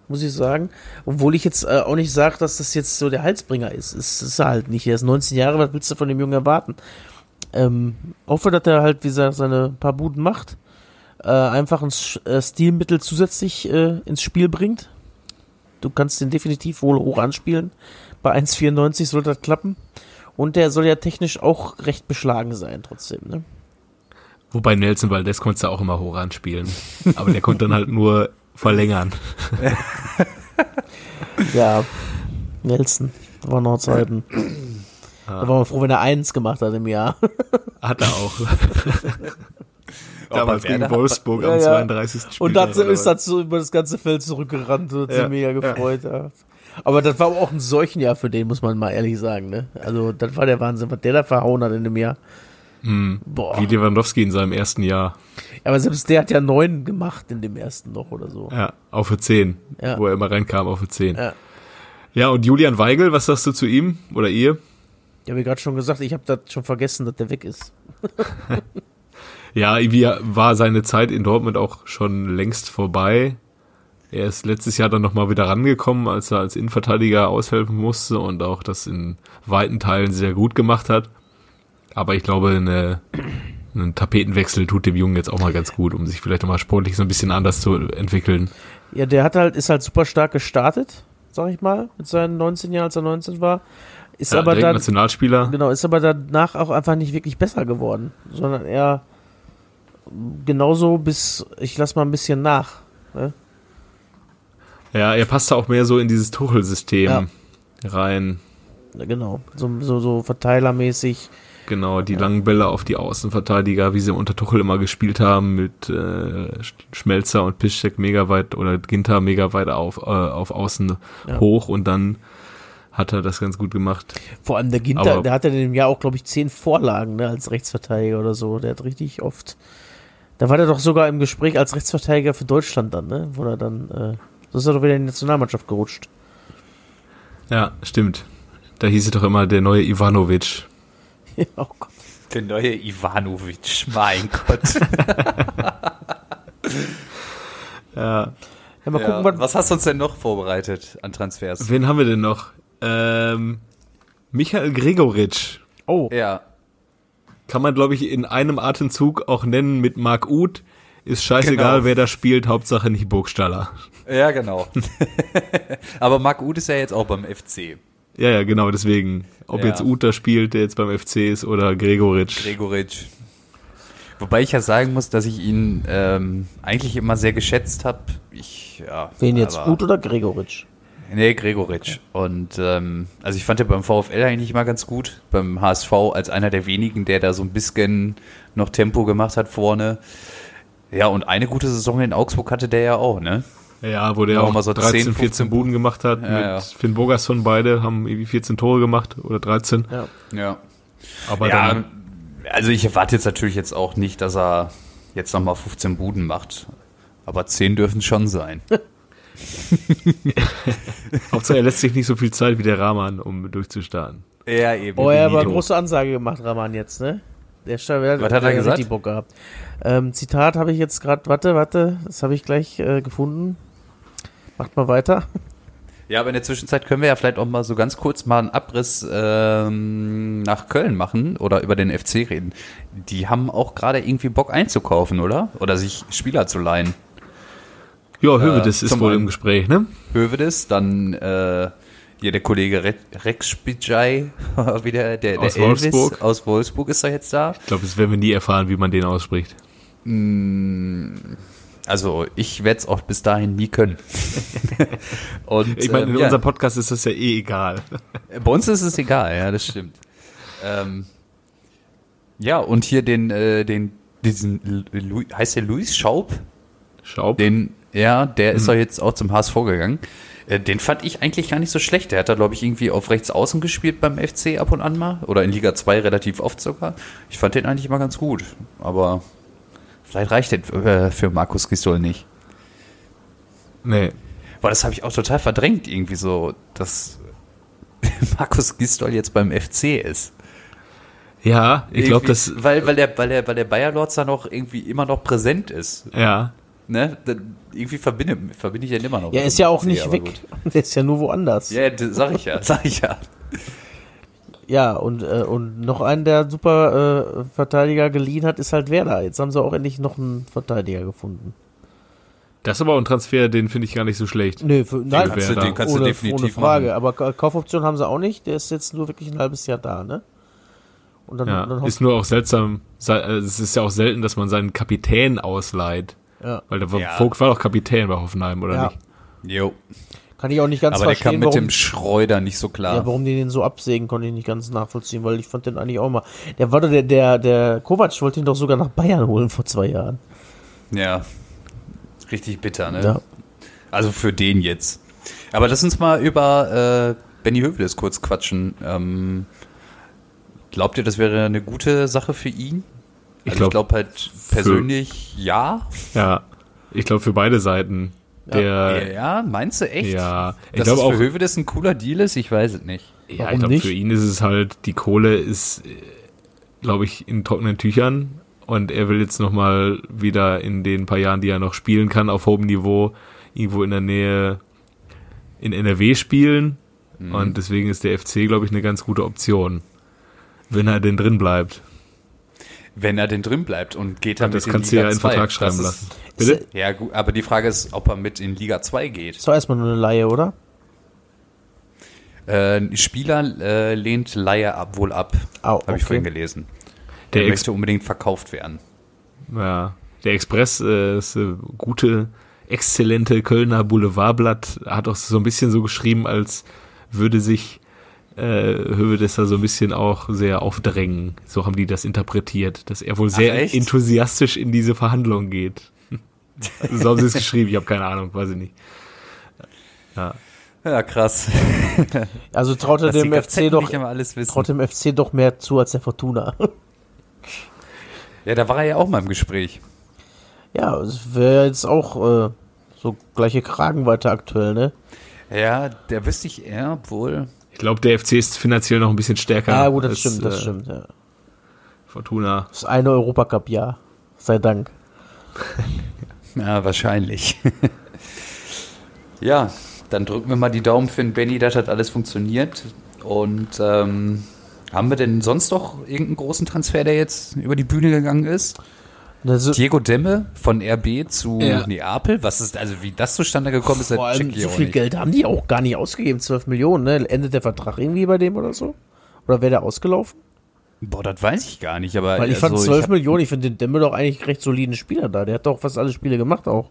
muss ich sagen. Obwohl ich jetzt äh, auch nicht sage, dass das jetzt so der Halsbringer ist. Es ist er halt nicht. Er ist 19 Jahre, was willst du von dem Jungen erwarten? Ähm, hoffe, dass er halt, wie gesagt, seine paar Buden macht. Äh, einfach ein äh, Stilmittel zusätzlich äh, ins Spiel bringt. Du kannst den definitiv wohl hoch anspielen. Bei 1,94 soll das klappen. Und der soll ja technisch auch recht beschlagen sein, trotzdem, ne? Wobei Nelson Valdez konnte ja auch immer hoch anspielen. Aber der konnte dann halt nur verlängern. *laughs* Ja, Nelson, waren noch Zeiten. Da war man froh, wenn er eins gemacht hat im Jahr. *laughs* Hat er auch. *laughs* Damals gegen Werder Wolfsburg Ja, am ja. 32. Spieltag. Und dann ist er so über das ganze Feld zurückgerannt und hat sich Ja, mega gefreut. Ja. Aber das war auch ein solchen Jahr für den, muss man mal ehrlich sagen. Ne? Also, das war der Wahnsinn, was der da verhauen hat in dem Jahr. Hm. Boah. Wie Lewandowski in seinem ersten Jahr. Aber selbst der hat ja neun gemacht in dem ersten noch oder so. Ja, auf für 10. Ja. Wo er immer reinkam, auf für 10. Ja. Ja, und Julian Weigel, was sagst du zu ihm? Oder ihr? Ich habe gerade schon gesagt, ich habe das schon vergessen, dass der weg ist. *laughs* Ja, irgendwie war seine Zeit in Dortmund auch schon längst vorbei. Er ist letztes Jahr dann nochmal wieder rangekommen, als er als Innenverteidiger aushelfen musste und auch das in weiten Teilen sehr gut gemacht hat. Aber ich glaube, eine, ein Tapetenwechsel tut dem Jungen jetzt auch mal ganz gut, um sich vielleicht nochmal sportlich so ein bisschen anders zu entwickeln. Ja, der hat halt, ist halt super stark gestartet, sag ich mal, mit seinen 19 Jahren, als er 19 war. Ist Ja, aber dann, Nationalspieler. genau, ist aber danach auch einfach nicht wirklich besser geworden, sondern eher genauso bis, ich lass mal ein bisschen nach. Ne? Ja, er passte auch mehr so in dieses Tuchel-System Ja. rein. Genau, so, so, so verteilermäßig. Genau, die langen Bälle auf die Außenverteidiger, wie sie unter Tuchel immer gespielt haben, mit äh, Sch- Schmelzer und Piszczek mega weit oder Ginter mega weit auf, äh, auf Außen Ja. hoch und dann hat er das ganz gut gemacht. Vor allem der Ginter, Aber- der hatte in dem Jahr auch, glaube ich, zehn Vorlagen ne, als Rechtsverteidiger oder so. Der hat richtig oft. Da war der doch sogar im Gespräch als Rechtsverteidiger für Deutschland dann, ne? Wo er dann, äh, so ist er doch wieder in die Nationalmannschaft gerutscht. Ja, stimmt. Da hieß es doch immer der neue Ivanovic. *laughs* oh Gott. Der neue Ivanovic, mein *laughs* Gott. Ja. Ja, mal Ja, gucken, was. was hast du uns denn noch vorbereitet an Transfers? Wen haben wir denn noch? Ähm, Michael Gregoritsch. Oh, Ja, Kann man, glaube ich, in einem Atemzug auch nennen mit Marc Uth. Ist scheißegal, Genau. wer da spielt, Hauptsache nicht Burgstaller. ja, genau. *laughs* Aber Marc Uth ist ja jetzt auch beim FC. Ja, ja, genau, deswegen. Ob Ja. jetzt Uth da spielt, der jetzt beim FC ist, oder Gregoritsch. Gregoritsch. Wobei ich ja sagen muss, dass ich ihn ähm, eigentlich immer sehr geschätzt habe. Ich, ja, wen jetzt? Gut oder Gregoritsch? Nee, Gregoritsch. Und ähm, also ich fand den beim VfL eigentlich mal ganz gut. Beim HSV als einer der wenigen, der da so ein bisschen noch Tempo gemacht hat vorne. Ja, und eine gute Saison in Augsburg hatte der ja auch, ne? Ja, wo der Auch auch mal so 13, 10, 14 Buden gemacht hat. Ja, mit ja. Finn Bogerson beide haben irgendwie 14 Tore gemacht oder 13. Ja. Ja. Aber ja, dann, also ich erwarte jetzt natürlich jetzt auch nicht, dass er jetzt nochmal 15 Buden macht. Aber 10 dürfen es schon sein. *laughs* Hauptsache er lässt sich nicht so viel Zeit wie der Rahman, um durchzustarten. Ja, eben. Oh, er hat aber Benito. große Ansage gemacht, Raman jetzt, ne? Der Sta- der Was hat er gesagt? richtig Bock gehabt. Ähm, Zitat habe ich jetzt gerade, warte, warte, das habe ich gleich äh, gefunden. Macht mal weiter. *laughs* Ja, aber in der Zwischenzeit können wir ja vielleicht auch mal so ganz kurz mal einen Abriss ähm, nach Köln machen oder über den FC reden. Die haben auch gerade irgendwie Bock einzukaufen, oder? Oder sich Spieler zu leihen. Ja, Hövedes ist zum wohl im Gespräch, ne? Hövedes, dann äh, hier der Kollege Re Rex Spitjai, *laughs* wieder der, der Aus Elvis Wolfsburg. aus Wolfsburg ist er jetzt da. Ich glaube, das werden wir nie erfahren, wie man den ausspricht. Also ich werde es auch bis dahin nie können. *laughs* Und Ich meine, in ähm, ja. unserem Podcast ist das ja eh egal. Bei uns ist es egal, ja, das stimmt. Ähm, ja, und hier den, äh, den, diesen, Lu heißt der Luis Schaub? Schaub. Den, ja, der ist doch jetzt auch zum HSV gegangen. Äh, den fand ich eigentlich gar nicht so schlecht. Der hat da, glaube ich, irgendwie auf rechts außen gespielt beim FC ab und an mal. Oder in Liga 2 relativ oft sogar. Ich fand den eigentlich immer ganz gut. Aber vielleicht reicht der äh, für Markus Gisdol nicht. nee. Boah, das habe ich auch total verdrängt, irgendwie so, dass *laughs* Markus Gisdol jetzt beim FC ist. Ja, ich glaube, das, Weil, weil, der, weil, der, weil der Bayer Lorz da noch irgendwie immer noch präsent ist. ja. Ne? Dann irgendwie verbinde, verbinde ich den immer noch. Ja, ist ja auch nicht weg. gut. *laughs* Der ist ja nur woanders. Ja, das sag ich ja, *laughs* sag ich ja. Ja, und, äh, und noch einen, der super äh, Verteidiger geliehen hat, ist halt Werder. Jetzt haben sie auch endlich noch einen Verteidiger gefunden. Das ist aber auch ein Transfer, den finde ich gar nicht so schlecht. Nee, für, nein, kannst du- den kannst du ohne, definitiv ohne Frage. machen. Aber Ka- Kaufoption haben sie auch nicht. Der ist jetzt nur wirklich ein halbes Jahr da, ne? Und dann, Ja, dann ist nur auch seltsam. äh, Es ist ja auch selten, dass man seinen Kapitän ausleiht. Ja, Weil der Ja. Vogt war doch Kapitän bei Hoffenheim, oder Ja. nicht? Jo. kann ich auch nicht ganz Aber der verstehen, kam mit warum, dem Schreuder nicht so klar. ja, warum die den so absägen, konnte ich nicht ganz nachvollziehen, weil ich fand den eigentlich auch mal. Der war doch der, der, der Kovac wollte ihn doch sogar nach Bayern holen vor zwei Jahren. Ja. Richtig bitter, ne? Ja. Also für den jetzt. Aber lass uns mal über äh, Benny Hövedes kurz quatschen. Ähm, glaubt ihr, das wäre eine gute Sache für ihn? Ich Also ich glaub, glaube halt persönlich ja. Ja, ich glaube für beide Seiten. Der, ja, meinst du echt? ja, ich Dass glaube es auch, für Hövedes ein cooler Deal ist? Ich weiß es nicht. ja, Warum ich glaube nicht? für ihn ist es halt, die Kohle ist, glaube ich, in trockenen Tüchern Und er will jetzt nochmal wieder in den paar Jahren, die er noch spielen kann, auf hohem Niveau, irgendwo in der Nähe in NRW spielen. Und deswegen ist der FC, glaube ich, eine ganz gute Option. Wenn er denn drin bleibt. Wenn er denn drin bleibt und geht dann Das mit kannst in du Liga ja in 2. Vertrag schreiben Das lassen. ist- Bitte? Ja, gut, aber die Frage ist, ob er mit in Liga 2 geht. Ist doch erstmal nur eine Laie, oder? Äh, Spieler äh, lehnt Laie ab, wohl ab. Au, Habe ich okay. vorhin gelesen. Der Der möchte unbedingt verkauft werden. Ja, der Express äh, ist äh, gute, exzellente Kölner Boulevardblatt hat auch so ein bisschen so geschrieben, als würde sich äh, Hövedes so ein bisschen auch sehr aufdrängen. So haben die das interpretiert, dass er wohl sehr echt? enthusiastisch in diese Verhandlungen geht. *laughs* so haben sie es geschrieben, ich habe keine Ahnung, weiß ich nicht. Ja, krass. *laughs* Also traut er dem FC doch traut dem FC doch mehr zu als der Fortuna. Ja, da war er ja auch mal im Gespräch. ja, es wäre jetzt auch äh, so gleiche Kragenweite aktuell, ne? Ja, der wüsste ich eher wohl. Ich glaube, der FC ist finanziell noch ein bisschen stärker. Ja, gut, das als, stimmt, das äh, stimmt, ja. Fortuna. Das eine Europacup-Jahr. Sei Dank. *laughs* Ja, wahrscheinlich. *laughs* ja, dann drücken wir mal die Daumen für den Benny, dass das alles funktioniert. Und ähm, haben wir denn sonst noch irgendeinen großen Transfer, der jetzt über die Bühne gegangen ist? Also, Diego Demme von RB zu Ja. Neapel? Was ist, also wie das zustande gekommen ist, vor check allem ich so auch viel nicht. Geld haben die auch gar nicht ausgegeben, 12 Millionen, ne? Endet der Vertrag irgendwie bei dem oder so? Oder wäre der ausgelaufen? Boah, das weiß ich gar nicht, aber Weil ich fand also, 12 hab- Millionen, ich finde den Demme doch eigentlich recht soliden Spieler da. Der hat doch fast alle Spiele gemacht auch.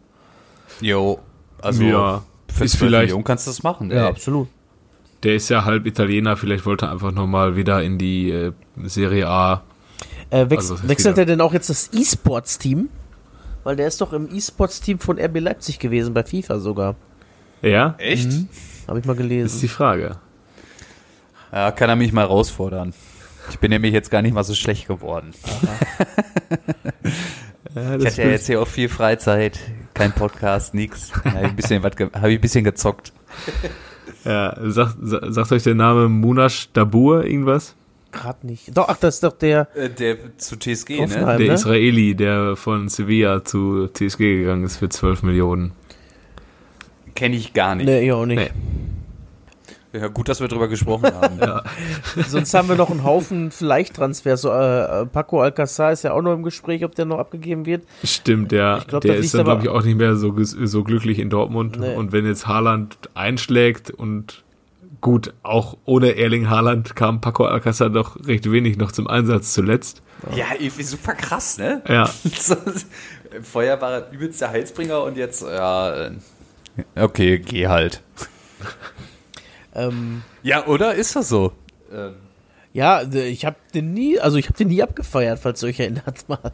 Jo, also Ja, für ist 12 vielleicht- Millionen kannst du das machen. Ja, ey. absolut. Der ist ja halb Italiener, vielleicht wollte er einfach nochmal wieder in die äh, Serie A. Äh, wech Also, das wechselt er denn auch jetzt das E-Sports-Team? Weil der ist doch im E-Sports-Team von RB Leipzig gewesen, bei FIFA sogar. Ja? Echt? Habe ich mal Ist die gelesen. Frage. Ja, kann er mich mal herausfordern. Ich bin nämlich jetzt gar nicht mal so schlecht geworden. *laughs* Ja, Ich hatte ja jetzt hier auch viel Freizeit, kein Podcast, nix. Habe ich ein bisschen, was hab ich ein bisschen gezockt. ja, sagt, sa- sagt euch der Name Munash Dabur irgendwas? Gerade nicht. Doch, ach, das ist doch der. Äh, Der zu TSG, Hoffenheim. Der ne? Israeli, der von Sevilla zu TSG gegangen ist für 12 Millionen. Kenne ich gar nicht. Nee, ich auch nicht. Nee. Ja, gut, dass wir drüber gesprochen *laughs* haben. Sonst haben wir noch einen Haufen Vielleicht-Transfers. So, äh, äh, Paco Alcázar ist ja auch noch im Gespräch, ob der noch abgegeben wird. Stimmt, der, Ich glaub, der ist dann, glaube ich, auch nicht mehr so, so glücklich in Dortmund. Nee. Und wenn jetzt Haaland einschlägt und gut, auch ohne Erling Haaland kam Paco Alcázar doch recht wenig noch zum Einsatz zuletzt. Ja, irgendwie super krass, ne? Ja, *laughs* Vorher war er übelst der Heilsbringer und jetzt, ja, äh, okay, geh halt. Ähm, Ja, oder? Ist das so? Ähm, ja, d- ich habe den nie, also ich habe den nie abgefeiert, falls ihr euch erinnert *laughs* mal.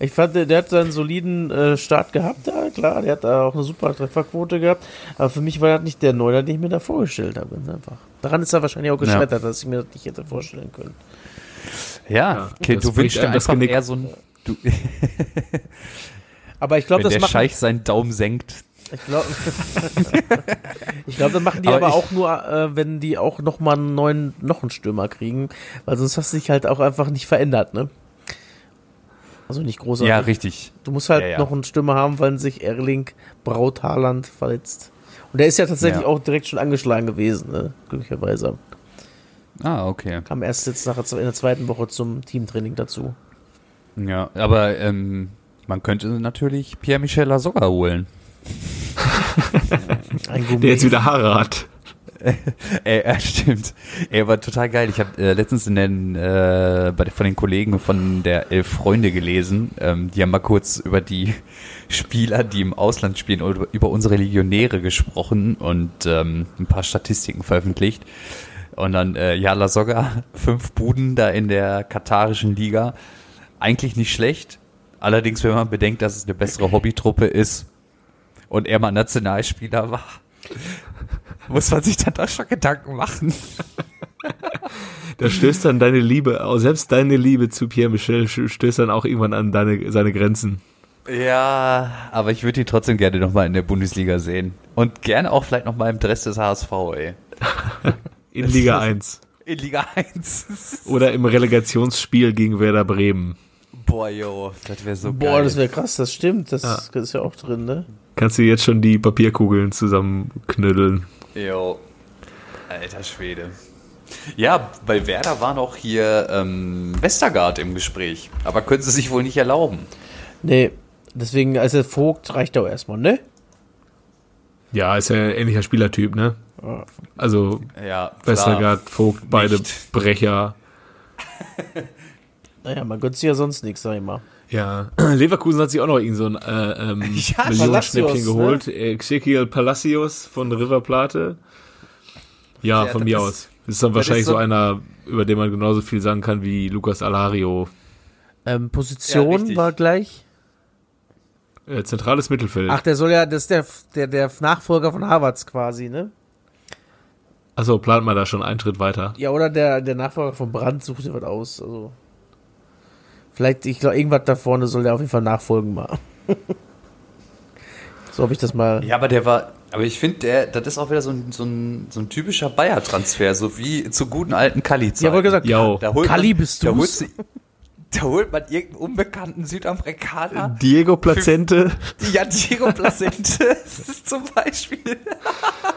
Ich fand, der hat seinen soliden äh, Start gehabt da, klar, der hat da auch eine super Trefferquote gehabt, aber für mich war das nicht der Neuner, den ich mir da vorgestellt habe, einfach. Daran ist er wahrscheinlich auch gescheitert, dass ich mir das nicht hätte vorstellen können. ja, okay, du wünschst dir einfach Genick. eher so ein, du, *laughs* Aber ich glaube, wenn das der machen, Scheich seinen Daumen senkt. Ich glaube, *laughs* ich glaub, das machen die Aber aber, auch nur, äh, wenn die auch noch mal einen neuen, noch einen Stürmer kriegen, weil sonst hast du dich halt auch einfach nicht verändert, ne? Also nicht großartig. Ja, richtig. Du musst halt Ja, ja. noch einen Stürmer haben, weil sich Erling Braut Haaland verletzt. Und der ist ja tatsächlich Ja. auch direkt schon angeschlagen gewesen, ne? Glücklicherweise. Ah, okay. Kam erst jetzt nachher in der zweiten Woche zum Teamtraining dazu. Ja, aber ähm, man könnte natürlich Pierre-Michel Lasogga holen. Der jetzt wieder Haare hat. Ey, *laughs* ja, stimmt. Ey, war total geil. Ich habe äh, letztens in den, äh, bei, von den Kollegen von der Elf Freunde gelesen. Ähm, die haben mal kurz über die *laughs* Spieler, die im Ausland spielen, oder über unsere Legionäre gesprochen und ähm, ein paar Statistiken veröffentlicht. Und dann, äh, ja, Lasogga, *laughs* fünf Buden da in der katarischen Liga. Eigentlich nicht schlecht. Allerdings, wenn man bedenkt, dass es eine bessere Hobbytruppe ist und er mal Nationalspieler war, muss man sich dann doch schon Gedanken machen. *laughs* Da stößt dann deine Liebe, selbst deine Liebe zu Pierre Michel stößt dann auch irgendwann an deine, seine Grenzen. Ja, aber ich würde ihn trotzdem gerne nochmal in der Bundesliga sehen. Und gerne auch vielleicht nochmal im Dress des HSV, ey. *laughs* In Liga *laughs* 1. In Liga 1. Oder im Relegationsspiel gegen Werder Bremen. Boah, yo, das wäre so Boah, geil. das wäre krass, das stimmt. Das Ja. ist ja auch drin, ne? Kannst du jetzt schon die Papierkugeln zusammenknüddeln? Jo. Alter Schwede. Ja, bei Werder war noch hier ähm, Westergaard im Gespräch. Aber können sie sich wohl nicht erlauben. Nee, deswegen, also Vogt reicht auch erstmal, ne? Ja, ist ja ein ähnlicher Spielertyp, ne? Also Ja. Westergaard, Vogt, beide Nicht. Brecher. *laughs* *laughs* Naja, man gönnt sich ja sonst nichts, sag ich mal. Ja, *clears throat* Leverkusen hat sich auch noch irgend so ein äh, ähm, *laughs* Ja, Millionenschnäppchen Palacios, geholt. Ne? Palacios von River Plate. Ja, Ja, von mir ist- aus. Das ist dann das wahrscheinlich ist so, so- einer, über den man genauso viel sagen kann wie Lucas Alario. Ähm, Position richtig. war gleich. Äh, zentrales Mittelfeld. Ach, der soll ja, das ist der, der, der Nachfolger von Harvards quasi, ne? Achso, plant man da schon einen Schritt weiter. Ja, oder der, der Nachfolger von Brandt sucht dir was aus. Also. Vielleicht, ich glaube, irgendwas da vorne soll der auf jeden Fall nachfolgen mal. *laughs* so habe ich das mal. Ja, aber der war. Aber ich finde, der, das ist auch wieder so ein, so ein, so ein typischer Bayer-Transfer, so wie zu guten alten kali Ja, wollte gesagt, Jo. Da holt Kali man, bist da du's? sie, da holt man irgendeinen unbekannten Südamerikaner. Diego Placente. Ja, Diego Placente *laughs* zum Beispiel.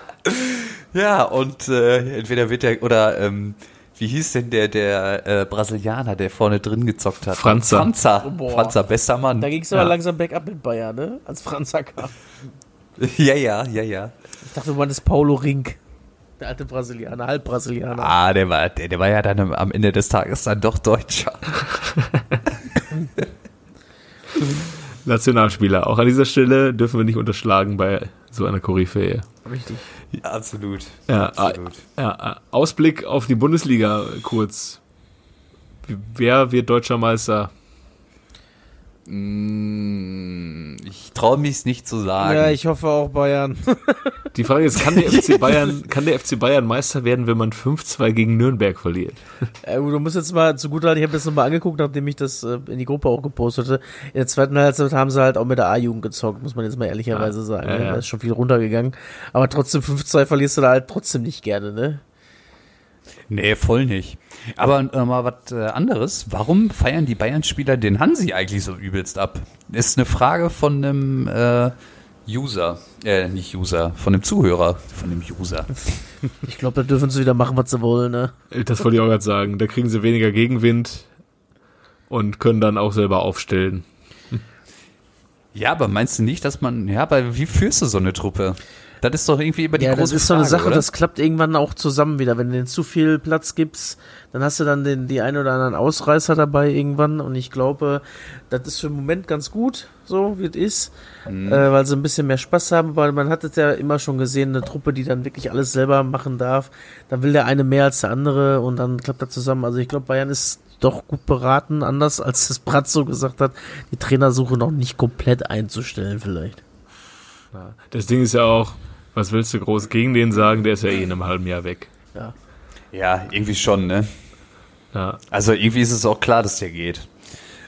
*laughs* ja, und äh, entweder wird der, oder ähm, wie hieß denn der, der äh, Brasilianer, der vorne drin gezockt hat? Franzer. Franzer, Boah. Franzer bester Mann. Da ging es aber Ja. langsam bergab mit Bayern, ne? Als Franzer kam. *laughs* Ja, ja, ja, ja. Ich dachte, man ist Paulo Rink. Der alte Brasilianer, Halbbrasilianer. Ah, der war, der, der war ja dann am- am Ende des Tages dann doch Deutscher. *laughs* Nationalspieler. Auch an dieser Stelle dürfen wir nicht unterschlagen bei so einer Koryphäe. Richtig. Absolut. Ja, Absolut. Ja, äh, Ausblick auf die Bundesliga kurz. Wer wird deutscher Meister? Mm, Ich traue mich es nicht zu sagen. Ja, ich hoffe auch Bayern. *laughs* Die Frage ist, kann der FC Bayern, kann der FC Bayern Meister werden, wenn man 5-2 gegen Nürnberg verliert? Äh, du musst jetzt mal zu gut halten, ich habe das nochmal angeguckt, nachdem ich das äh, in die Gruppe auch gepostet hatte. In der zweiten Halbzeit haben sie halt auch mit der A-Jugend gezockt, muss man jetzt mal ehrlicherweise Ja, sagen. ja, ne? ja. Da ist schon viel runtergegangen. Aber trotzdem 5-2 verlierst du da halt trotzdem nicht gerne, ne? Nee, voll nicht. Aber äh, mal was äh, anderes. Warum feiern die Bayern-Spieler den Hansi eigentlich so übelst ab? Ist eine Frage von einem äh, User. Äh, nicht User, von einem Zuhörer. Von dem User. Ich glaube, da dürfen sie wieder machen, was sie wollen, ne? Das wollte ich auch gerade sagen. Da kriegen sie weniger Gegenwind und können dann auch selber aufstellen. Ja, aber meinst du nicht, dass man. Ja, aber wie führst du so eine Truppe? Das ist doch irgendwie immer die Ja, große das ist so eine Frage, Sache, oder? das klappt irgendwann auch zusammen wieder. Wenn du denen zu viel Platz gibst, dann hast du dann den, die ein oder anderen Ausreißer dabei irgendwann. Und ich glaube, das ist für den Moment ganz gut, so wie es ist, Mhm. äh, weil sie ein bisschen mehr Spaß haben. Weil man hat es ja immer schon gesehen, eine Truppe, die dann wirklich alles selber machen darf. Dann will der eine mehr als der andere und dann klappt das zusammen. Also ich glaube, Bayern ist doch gut beraten, anders als das Bratzo gesagt hat, die Trainersuche noch nicht komplett einzustellen vielleicht. Das Ding ist ja auch, was willst du groß gegen den sagen? Der ist ja eh in einem halben Jahr weg. Ja. Ja, irgendwie schon, ne? Ja. Also irgendwie ist es auch klar, dass der geht.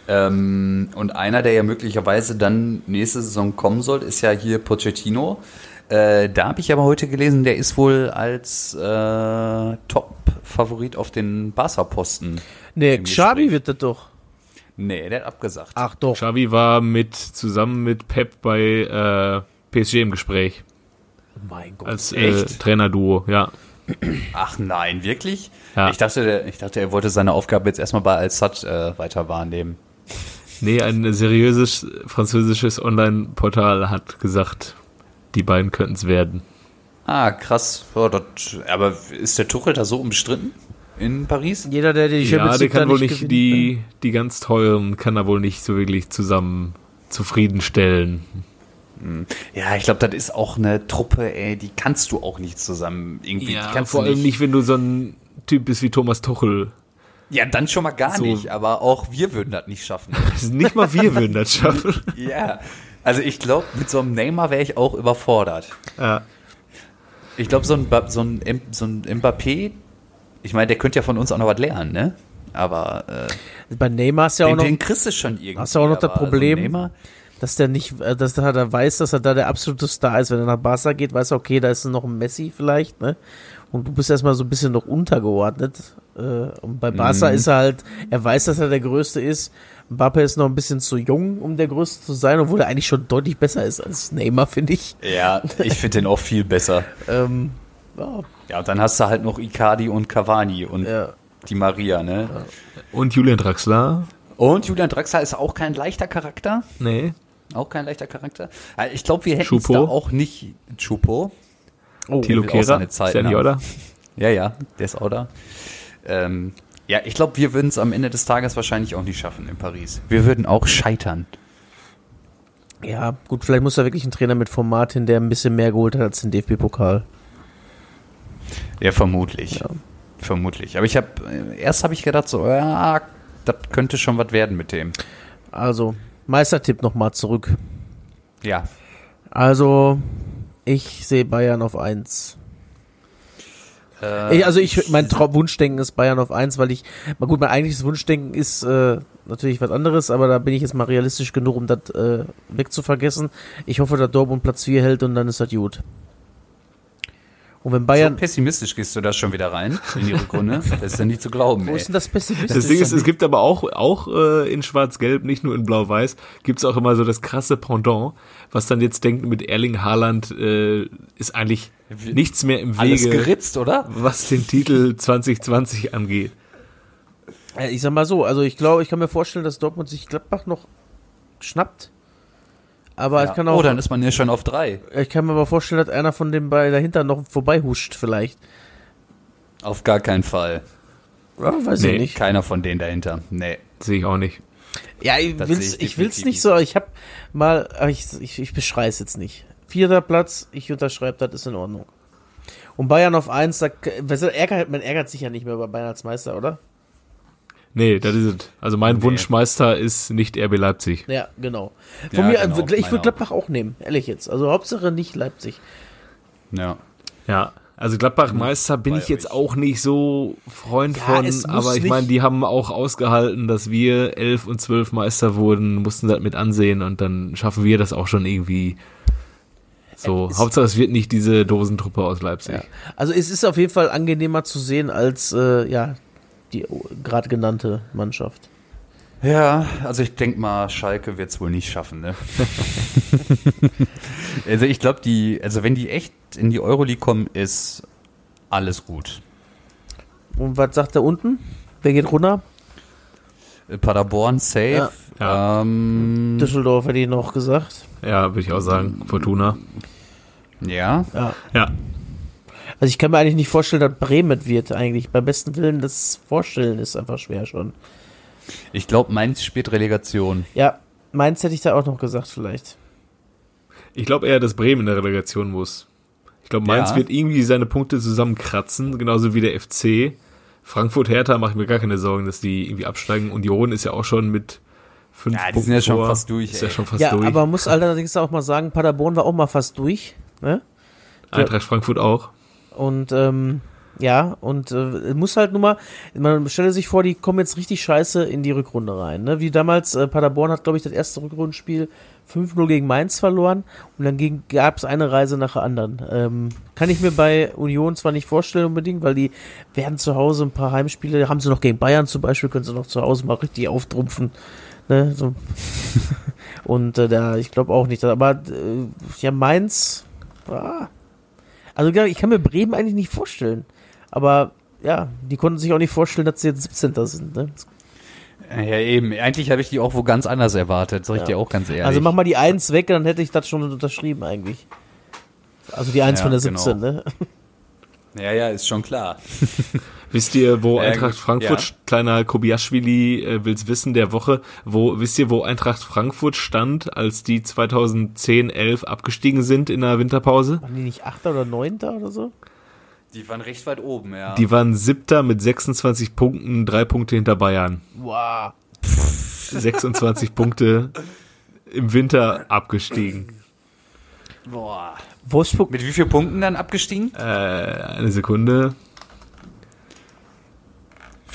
Ähm, und einer, der ja möglicherweise dann nächste Saison kommen soll, ist ja hier Pochettino. Äh, da habe ich aber heute gelesen, der ist wohl als äh, Top-Favorit auf den Barca-Posten. Nee, Gespräch. wird das doch. Nee, der hat abgesagt. Ach doch. Xavi war mit, zusammen mit Pep bei äh, PSG im Gespräch. Mein Gott. Als äh, Echt? Trainerduo, ja. Ach nein, wirklich? Ja. Ich, dachte, der, ich dachte, er wollte seine Aufgabe jetzt erstmal bei Al-Sad äh, weiter wahrnehmen. Nee, ein seriöses französisches Online-Portal hat gesagt, die beiden könnten es werden. Ah, krass. Ja, das, aber ist der Tuchel da so umstritten in Paris? Jeder, der die Ja, Champions der League da kann wohl nicht die, die ganz teuren, kann er wohl nicht so wirklich zusammen zufriedenstellen. Ja, ich glaube, das ist auch eine Truppe, ey, die kannst du auch nicht zusammen irgendwie. die Ja, kannst vor du allem nicht, wenn du so ein Typ bist wie Thomas Tuchel. Ja, dann schon mal gar So. nicht, aber auch wir würden das nicht schaffen. *laughs* Nicht mal wir würden das schaffen. *laughs* ja. Also ich glaube, mit so einem Neymar wäre ich auch überfordert. Ja. Ich glaube, so ein, so, ein, so ein Mbappé, ich meine, der könnte ja von uns auch noch was lernen, ne? Aber äh, Bei Neymar ist ja auch den, noch, den kriegst du schon irgendwie. Hast du auch noch das Problem? Neymar, dass der nicht, äh, dass der, der weiß, dass er da der absolute Star ist. Wenn er nach Barca geht, weiß er, okay, da ist noch ein Messi vielleicht, ne? und du bist erstmal so ein bisschen noch untergeordnet. Äh, und bei Barca ist er halt, er weiß, dass er der Größte ist. Mbappe ist noch ein bisschen zu jung, um der Größte zu sein, obwohl er eigentlich schon deutlich besser ist als Neymar, finde ich. Ja, ich finde den auch viel besser. *laughs* Ähm, ja, Ja, und dann hast du halt noch Icardi und Cavani und ja. die Maria, ne? Und Julian Draxler? Und Julian Draxler ist auch kein leichter Charakter. Nee. Auch kein leichter Charakter. Ja, Ich glaube, wir hätten es da auch nicht. Chupo. Oh, Tilo Kehrer? Ist der nicht, oder? Ja, ja, der ist auch da. Ähm, ja, ich glaube, wir würden es am Ende des Tages wahrscheinlich auch nicht schaffen in Paris. Wir würden auch scheitern. ja, gut, vielleicht muss da wirklich ein Trainer mit Format hin, der ein bisschen mehr geholt hat als den DFB-Pokal. Ja, vermutlich. Ja. Vermutlich. Aber ich habe, erst habe ich gedacht, so, ja, das könnte schon was werden mit dem. Also, Meistertipp nochmal zurück. Ja. Also, ich sehe Bayern auf 1. Äh, also ich, mein Traum, Wunschdenken ist Bayern auf 1, weil ich, mal gut, mein eigentliches Wunschdenken ist äh, natürlich was anderes, aber da bin ich jetzt mal realistisch genug, um das äh, wegzuvergessen. Ich hoffe, dass Dortmund Platz 4 hält und dann ist das gut. Und wenn so Bayern, pessimistisch gehst du da schon wieder rein in die Rückrunde. *laughs* Das ist ja nicht zu glauben, wo ey. ist denn das pessimistisch? Das Ding ist, es gibt aber auch, auch äh, in Schwarz-Gelb, nicht nur in Blau-Weiß, gibt's auch immer so das krasse Pendant, was dann jetzt denkt, mit Erling Haaland äh, ist eigentlich nichts mehr im Alles Wege, geritzt, oder? was den Titel 2020 angeht. Ja, ich sag mal so, also ich glaube, ich kann mir vorstellen, dass Dortmund sich Gladbach noch schnappt. Aber ich kann auch, oh, dann ist man ja schon auf drei. ich kann mir aber vorstellen, dass einer von den beiden dahinter noch vorbeihuscht vielleicht. Auf gar keinen Fall. Ja, weiß Nee. ich nicht. Keiner von denen dahinter. Nee. Sehe ich auch nicht. Ja, ich Das will's, ich ich will's nicht so, ich hab mal, aber ich, ich, ich beschreibe es jetzt nicht. Vierter Platz, ich unterschreibe, das ist in Ordnung. Und Bayern auf eins, da, man ärgert sich ja nicht mehr über Bayern als Meister, oder? Nee, das ist es. Also mein Nee. Wunschmeister ist nicht RB Leipzig. Ja, genau. Ja, Von mir, genau, also, ich würde Gladbach auch nehmen, ehrlich jetzt. Also Hauptsache nicht Leipzig. Ja. Ja, also Gladbach Meister bin ich jetzt auch nicht so Freund Ja, von, aber ich meine, die haben auch ausgehalten, dass wir elf und zwölf Meister wurden, mussten das mit ansehen und dann schaffen wir das auch schon irgendwie. So, Es- Hauptsache es wird nicht diese Dosentruppe aus Leipzig. Ja. Also es ist auf jeden Fall angenehmer zu sehen als, äh, ja, die gerade genannte Mannschaft. Ja, also ich denke mal, Schalke wird es wohl nicht schaffen, ne? *laughs* also ich glaube, die, also wenn die echt in die Euroleague kommen, ist alles gut. Und was sagt er unten? Wer geht runter? Äh, Paderborn safe. Ja. Ja. Ähm, Düsseldorf hätte ich noch gesagt. Ja, würde ich auch sagen. Fortuna. ja. Ja. Ja. Also ich kann mir eigentlich nicht vorstellen, dass Bremen wird eigentlich. Beim besten Willen, das Vorstellen ist einfach schwer schon. Ich glaube, Mainz spielt Relegation. Ja, Mainz hätte ich da auch noch gesagt vielleicht. Ich glaube eher, dass Bremen in der Relegation muss. Ich glaube, Mainz Ja. wird irgendwie seine Punkte zusammenkratzen, genauso wie der FC. Frankfurt Hertha mache ich mir gar keine Sorgen, dass die irgendwie absteigen. Union ist ja auch schon mit fünf Ja, die Punkten sind ja schon vor. fast durch, Ist ja schon fast ja, durch. aber man muss allerdings auch mal sagen, Paderborn war auch mal fast durch. Ne? Eintracht Frankfurt auch. Und ähm, ja, und äh, muss halt nur mal, man stelle sich vor, die kommen jetzt richtig scheiße in die Rückrunde rein. Ne? Wie damals, äh, Paderborn hat, glaube ich, das erste Rückrundenspiel 5-0 gegen Mainz verloren und dann gab es eine Reise nach der anderen. Ähm, kann ich mir bei Union zwar nicht vorstellen unbedingt, weil die werden zu Hause ein paar Heimspiele, haben sie noch gegen Bayern zum Beispiel, können sie noch zu Hause mal richtig auftrumpfen. Ne? So. *laughs* und äh, da, ich glaube auch nicht. Aber äh, ja, Mainz, ah, also ja, ich kann mir Bremen eigentlich nicht vorstellen. Aber ja, die konnten sich auch nicht vorstellen, dass sie jetzt 17. sind. Ne? Ja, eben. Eigentlich habe ich die auch wo ganz anders erwartet, sag ich Ja. dir auch ganz ehrlich. Also mach mal die 1 weg, dann hätte ich das schon unterschrieben eigentlich. Also die 1 Ja, von der genau. 17, ne? ja, ja, ist schon klar. *laughs* Wisst ihr, wo Ja, Eintracht Frankfurt, ja. kleiner Kobiaschwili äh, will's wissen der Woche, wo, wisst ihr, wo Eintracht Frankfurt stand, als die 2010, 11 abgestiegen sind in der Winterpause? Waren die nicht 8. oder 9. oder so? Die waren recht weit oben, ja. Die waren siebter mit 26 Punkten, drei Punkte hinter Bayern. Wow. 26 Punkte im Winter abgestiegen. Boah. Wolfsburg, Mit wie vielen Punkten dann abgestiegen? Äh, eine Sekunde.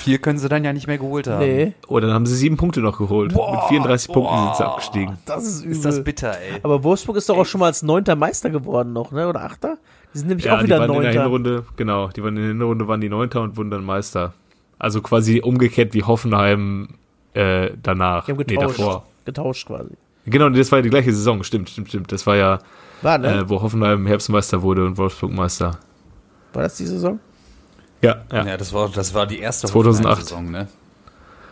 Vier können sie dann ja nicht mehr geholt haben. nee. Oh, dann haben sie sieben Punkte noch geholt. Mit 34 Punkten sind sie abgestiegen. Das ist übel. Ist das bitter, ey. Aber Wolfsburg ist doch auch schon mal als 9. Meister geworden noch, ne? Oder 8. Die sind nämlich Ja, auch die wieder waren in der Neunter. Hinrunde, genau, die waren in der Hinrunde waren die Neunter und wurden dann Meister. Also quasi umgekehrt wie Hoffenheim äh, danach. Die haben nee, getauscht. davor. Getauscht quasi. Genau, das war ja die gleiche Saison, stimmt, stimmt, stimmt. Das war ja, War, ne? äh, wo Hoffenheim Herbstmeister wurde und Wolfsburg Meister. War das die Saison? Ja, ja, Ja, das war, das war die erste 2008. Hoffenheim-Saison, ne?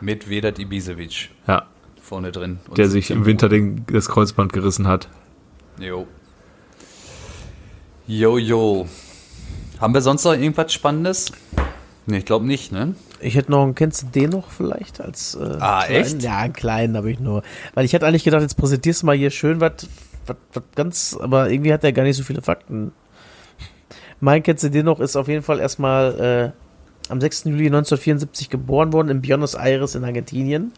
Mit Vedat Ibisevic ja. vorne drin. Und Der sich im Winter den, das Kreuzband gerissen hat. Jo. Jo, jo. Haben wir sonst noch irgendwas Spannendes? Ne, ich glaube nicht, ne? Ich hätte noch einen, kennst du den noch vielleicht als äh, Ah, kleinen? echt? Ja, einen kleinen habe ich nur. Weil ich hatte eigentlich gedacht, jetzt präsentierst du mal hier schön was ganz, aber irgendwie hat er gar nicht so viele Fakten. Mein kennst du den noch ist auf jeden Fall erstmal äh, am 6. Juli 1974 geboren worden in Buenos Aires in Argentinien.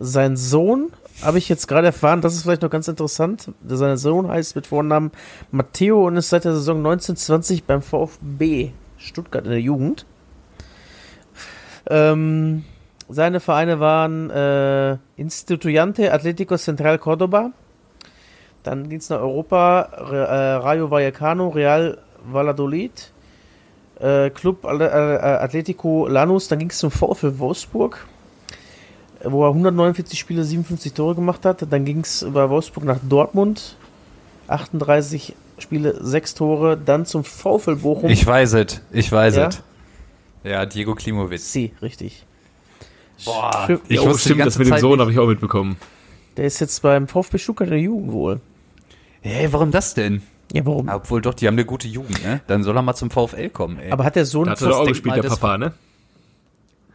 Sein Sohn habe ich jetzt gerade erfahren, das ist vielleicht noch ganz interessant. Sein Sohn heißt mit Vornamen Matteo und ist seit der Saison 1920 beim VfB Stuttgart in der Jugend. Ähm, seine Vereine waren äh, Instituyante Atlético Central Córdoba. Dann ging es nach Europa, Re, äh, Rayo Vallecano, Real Valladolid, äh, Club Atlético Lanús. Dann ging es zum VfL Wolfsburg, wo er 149 Spiele, 57 Tore gemacht hat. Dann ging es über Wolfsburg nach Dortmund, 38 Spiele, 6 Tore. Dann zum VfL Bochum. Ich weiß es, ich weiß Ja? es. Ja, Diego Klimowitz. C, richtig. Boah, Schön. ich oh, wusste die stimmt, das ganze mit dem Sohn habe ich auch mitbekommen. Der ist jetzt beim VfB Stuttgart in der Jugend wohl. Hey, warum das denn? Ja, warum? Obwohl doch, die haben eine gute Jugend, ne? Dann soll er mal zum VfL kommen, ey. Aber hat der Sohn Da hat er doch auch gespielt, der das- Papa, ne?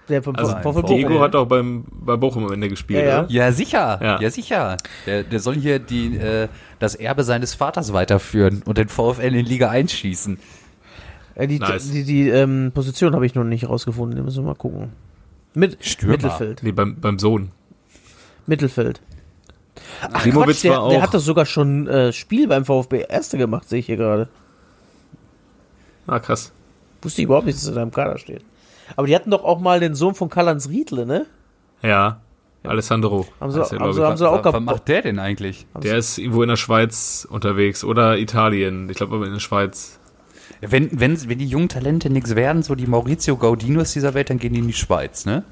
der vom Also Bochum. Diego Bochum? hat auch beim, bei Bochum am Ende gespielt, Ja, ja. oder? ja, sicher. Ja, Ja. sicher. Der, der soll hier die, äh, das Erbe seines Vaters weiterführen und den VfL in Liga 1 schießen. Äh, die, Nice. die, die ähm, Position habe ich noch nicht rausgefunden, die müssen wir mal gucken. Mit Stürmer. Mittelfeld. Nee, beim, beim Sohn. Mittelfeld. Ach, Klimowitz Quatsch, der, war der hat doch sogar schon äh, Spiel beim VfB Erste gemacht, sehe ich hier gerade. Ah, krass. Wusste ich überhaupt nicht, dass er da im Kader steht. Aber die hatten doch auch mal den Sohn von Karl-Heinz Riedle, ne? Ja. Alessandro. Haben sie- haben sie- haben sie- auch was, was kaputt. macht der denn eigentlich? Der ist irgendwo in der Schweiz unterwegs oder Italien. Ich glaube aber in der Schweiz. Wenn, wenn, wenn die jungen Talente nichts werden, so die Maurizio Gaudinos dieser Welt, dann gehen die in die Schweiz, ne?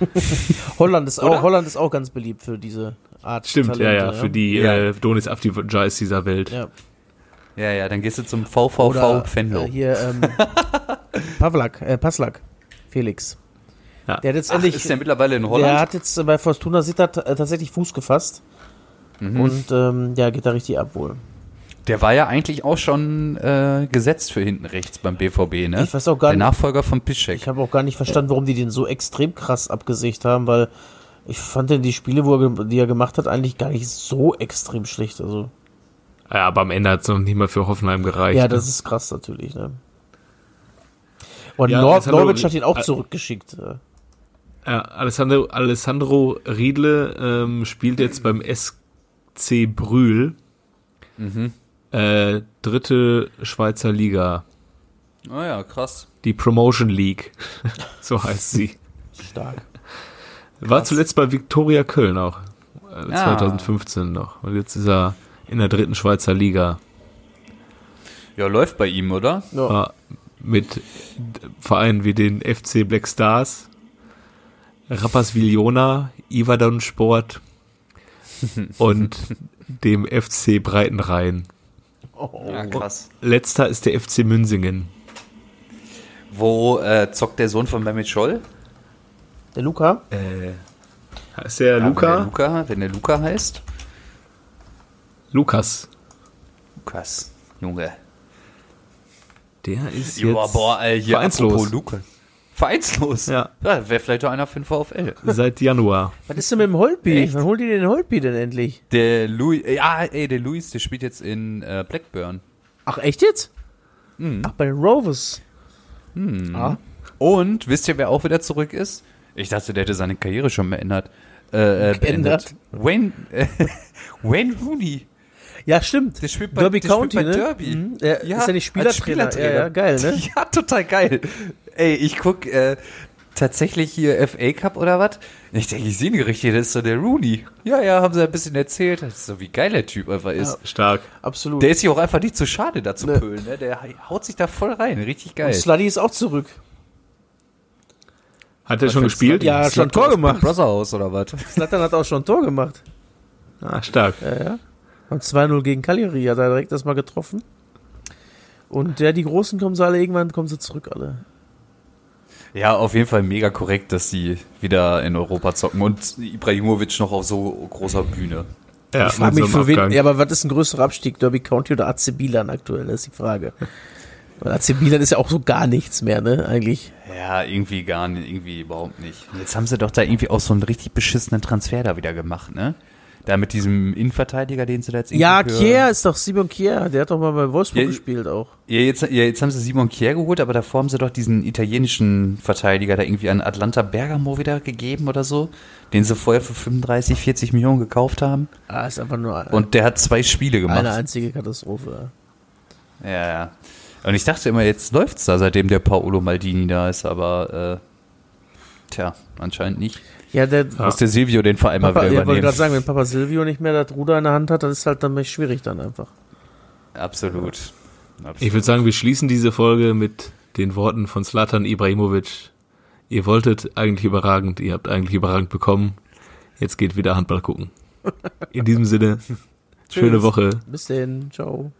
*laughs* Holland ist, auch, Holland ist auch ganz beliebt für diese Art Stimmt, Talente, ja, ja, für die Ja. äh, Donis Avdijais dieser Welt. Ja. Ja, ja, dann gehst du zum VVV Oder Venlo. äh, hier ähm, *laughs* Pavlak, äh, Paslak, Felix. Ja. Der hat jetzt Ach, endlich, ist der mittlerweile in der Holland? hat jetzt äh, bei Fortuna Sittard äh, tatsächlich Fuß gefasst. Mhm. Und ähm, ja, geht da richtig ab wohl. Der war ja eigentlich auch schon äh, gesetzt für hinten rechts beim BVB, ne? Ich weiß auch gar der nicht- Nachfolger von Piszczek. Ich habe auch gar nicht verstanden, warum die den so extrem krass abgesägt haben, weil ich fand denn die Spiele, wo er, die er gemacht hat, eigentlich gar nicht so extrem schlecht. Also Ja, aber am Ende hat es noch nicht mal für Hoffenheim gereicht. ja, ne? das ist krass natürlich. Ne? Und Ja, Nor Alessandro- Norwich hat ihn auch zurückgeschickt. äh. Ja, Alessandro, Alessandro Riedle ähm, spielt jetzt beim SC Brühl. Mhm. Äh, dritte Schweizer Liga. oh ja, krass. Die Promotion League. *laughs* so heißt sie. Stark. War zuletzt bei Viktoria Köln auch. Äh, Ah. 2015 noch. Und jetzt ist er in der dritten Schweizer Liga. Ja, läuft bei ihm, oder? Ja. War mit Vereinen wie den FC Black Stars, Rapperswil-Jona, Ivadon Sport *laughs* und dem FC Breitenrhein. Oh. Ja, krass. Letzter ist der FC Münsingen. Wo äh, zockt der Sohn von Mehmet Scholl? Der Luca? Heißt der Ja, Wenn der Luca? Luca, wenn der Luca heißt. Lukas. Lukas, Junge. Der ist Ja, jetzt boah, ey, hier vereinslos. Luca. Vereinslos? Ja. ja Wäre vielleicht auch einer für den VfL. seit Januar. Was ist denn mit dem Holpi? Echt? Wann holt ihr den Holpi denn endlich? Der Louis, ja, ey, der Luis, der spielt jetzt in äh, Blackburn. Ach, echt jetzt? Mhm. Ach, bei den Rovers. Hm. Ah, Und wisst ihr, wer auch wieder zurück ist? Ich dachte, der hätte seine Karriere schon beendet. Äh, äh, beendet. Wayne, äh, Wayne Rooney. ja, stimmt. Der spielt bei, Derby der spielt County, bei ne? Derby. Mhm. Er ist ja nicht als Spielertrainer. Ja, ja, geil, ne? *laughs* Ja, total geil. Ey, ich guck, äh, tatsächlich hier FA Cup oder was? Ich denke, ich sehe ihn richtig, das ist so der Rooney. Ja, ja, haben sie ein bisschen erzählt. Das ist so, wie geil der Typ einfach ist. Stark. Absolut. Der ist sich auch einfach nicht zu schade, da zu Ne. pölen. Ne? Der haut sich da voll rein. Richtig geil. Und Sluddy ist auch zurück. Hat er schon für gespielt? Ja, Ist schon Tor gemacht. Big Brother aus oder was? *laughs* Slatan hat auch schon ein Tor gemacht. Ah, stark. Ja, ja. Und 2-0 gegen Cagliari hat er direkt erstmal getroffen. Und ja, die Großen kommen sie alle, irgendwann kommen sie zurück alle. Ja, auf jeden Fall mega korrekt, dass sie wieder in Europa zocken und Ibrahimovic noch auf so großer Bühne. Ja, ich frage mich so für wen, ja, aber was ist ein größerer Abstieg? Derby County oder AC Milan aktuell? Das ist die Frage. *laughs* Weil AC Milan ist ja auch so gar nichts mehr, ne, eigentlich. Ja, irgendwie gar nicht, irgendwie überhaupt nicht. Und jetzt haben sie doch da irgendwie auch so einen richtig beschissenen Transfer da wieder gemacht, ne? Da mit diesem Innenverteidiger, den sie da jetzt irgendwie Ja, Kier ist doch Simon Kier, der hat doch mal bei Wolfsburg Ja, gespielt auch. Ja, jetzt, ja, jetzt haben sie Simon Kier geholt, aber davor haben sie doch diesen italienischen Verteidiger da irgendwie an Atlanta Bergamo wieder gegeben oder so, den sie vorher für 35, 40 Millionen gekauft haben. Ah, ist einfach nur Und der hat zwei Spiele gemacht. eine einzige Katastrophe. Ja, ja. Und ich dachte immer, jetzt läuft's da, seitdem der Paolo Maldini da ist, aber äh, tja, anscheinend nicht. Ja, der Muss der Silvio den Verein mal Papa, wieder ja, wollte übernehmen. gerade sagen, wenn Papa Silvio nicht mehr das Ruder in der Hand hat, dann ist halt dann schwierig dann einfach. Absolut. Absolut. Ich würde sagen, wir schließen diese Folge mit den Worten von Slatan Ibrahimovic. Ihr wolltet eigentlich überragend, ihr habt eigentlich überragend bekommen. Jetzt geht wieder Handball gucken. *laughs* In diesem Sinne, *laughs* schöne. Woche. Bis denn, ciao.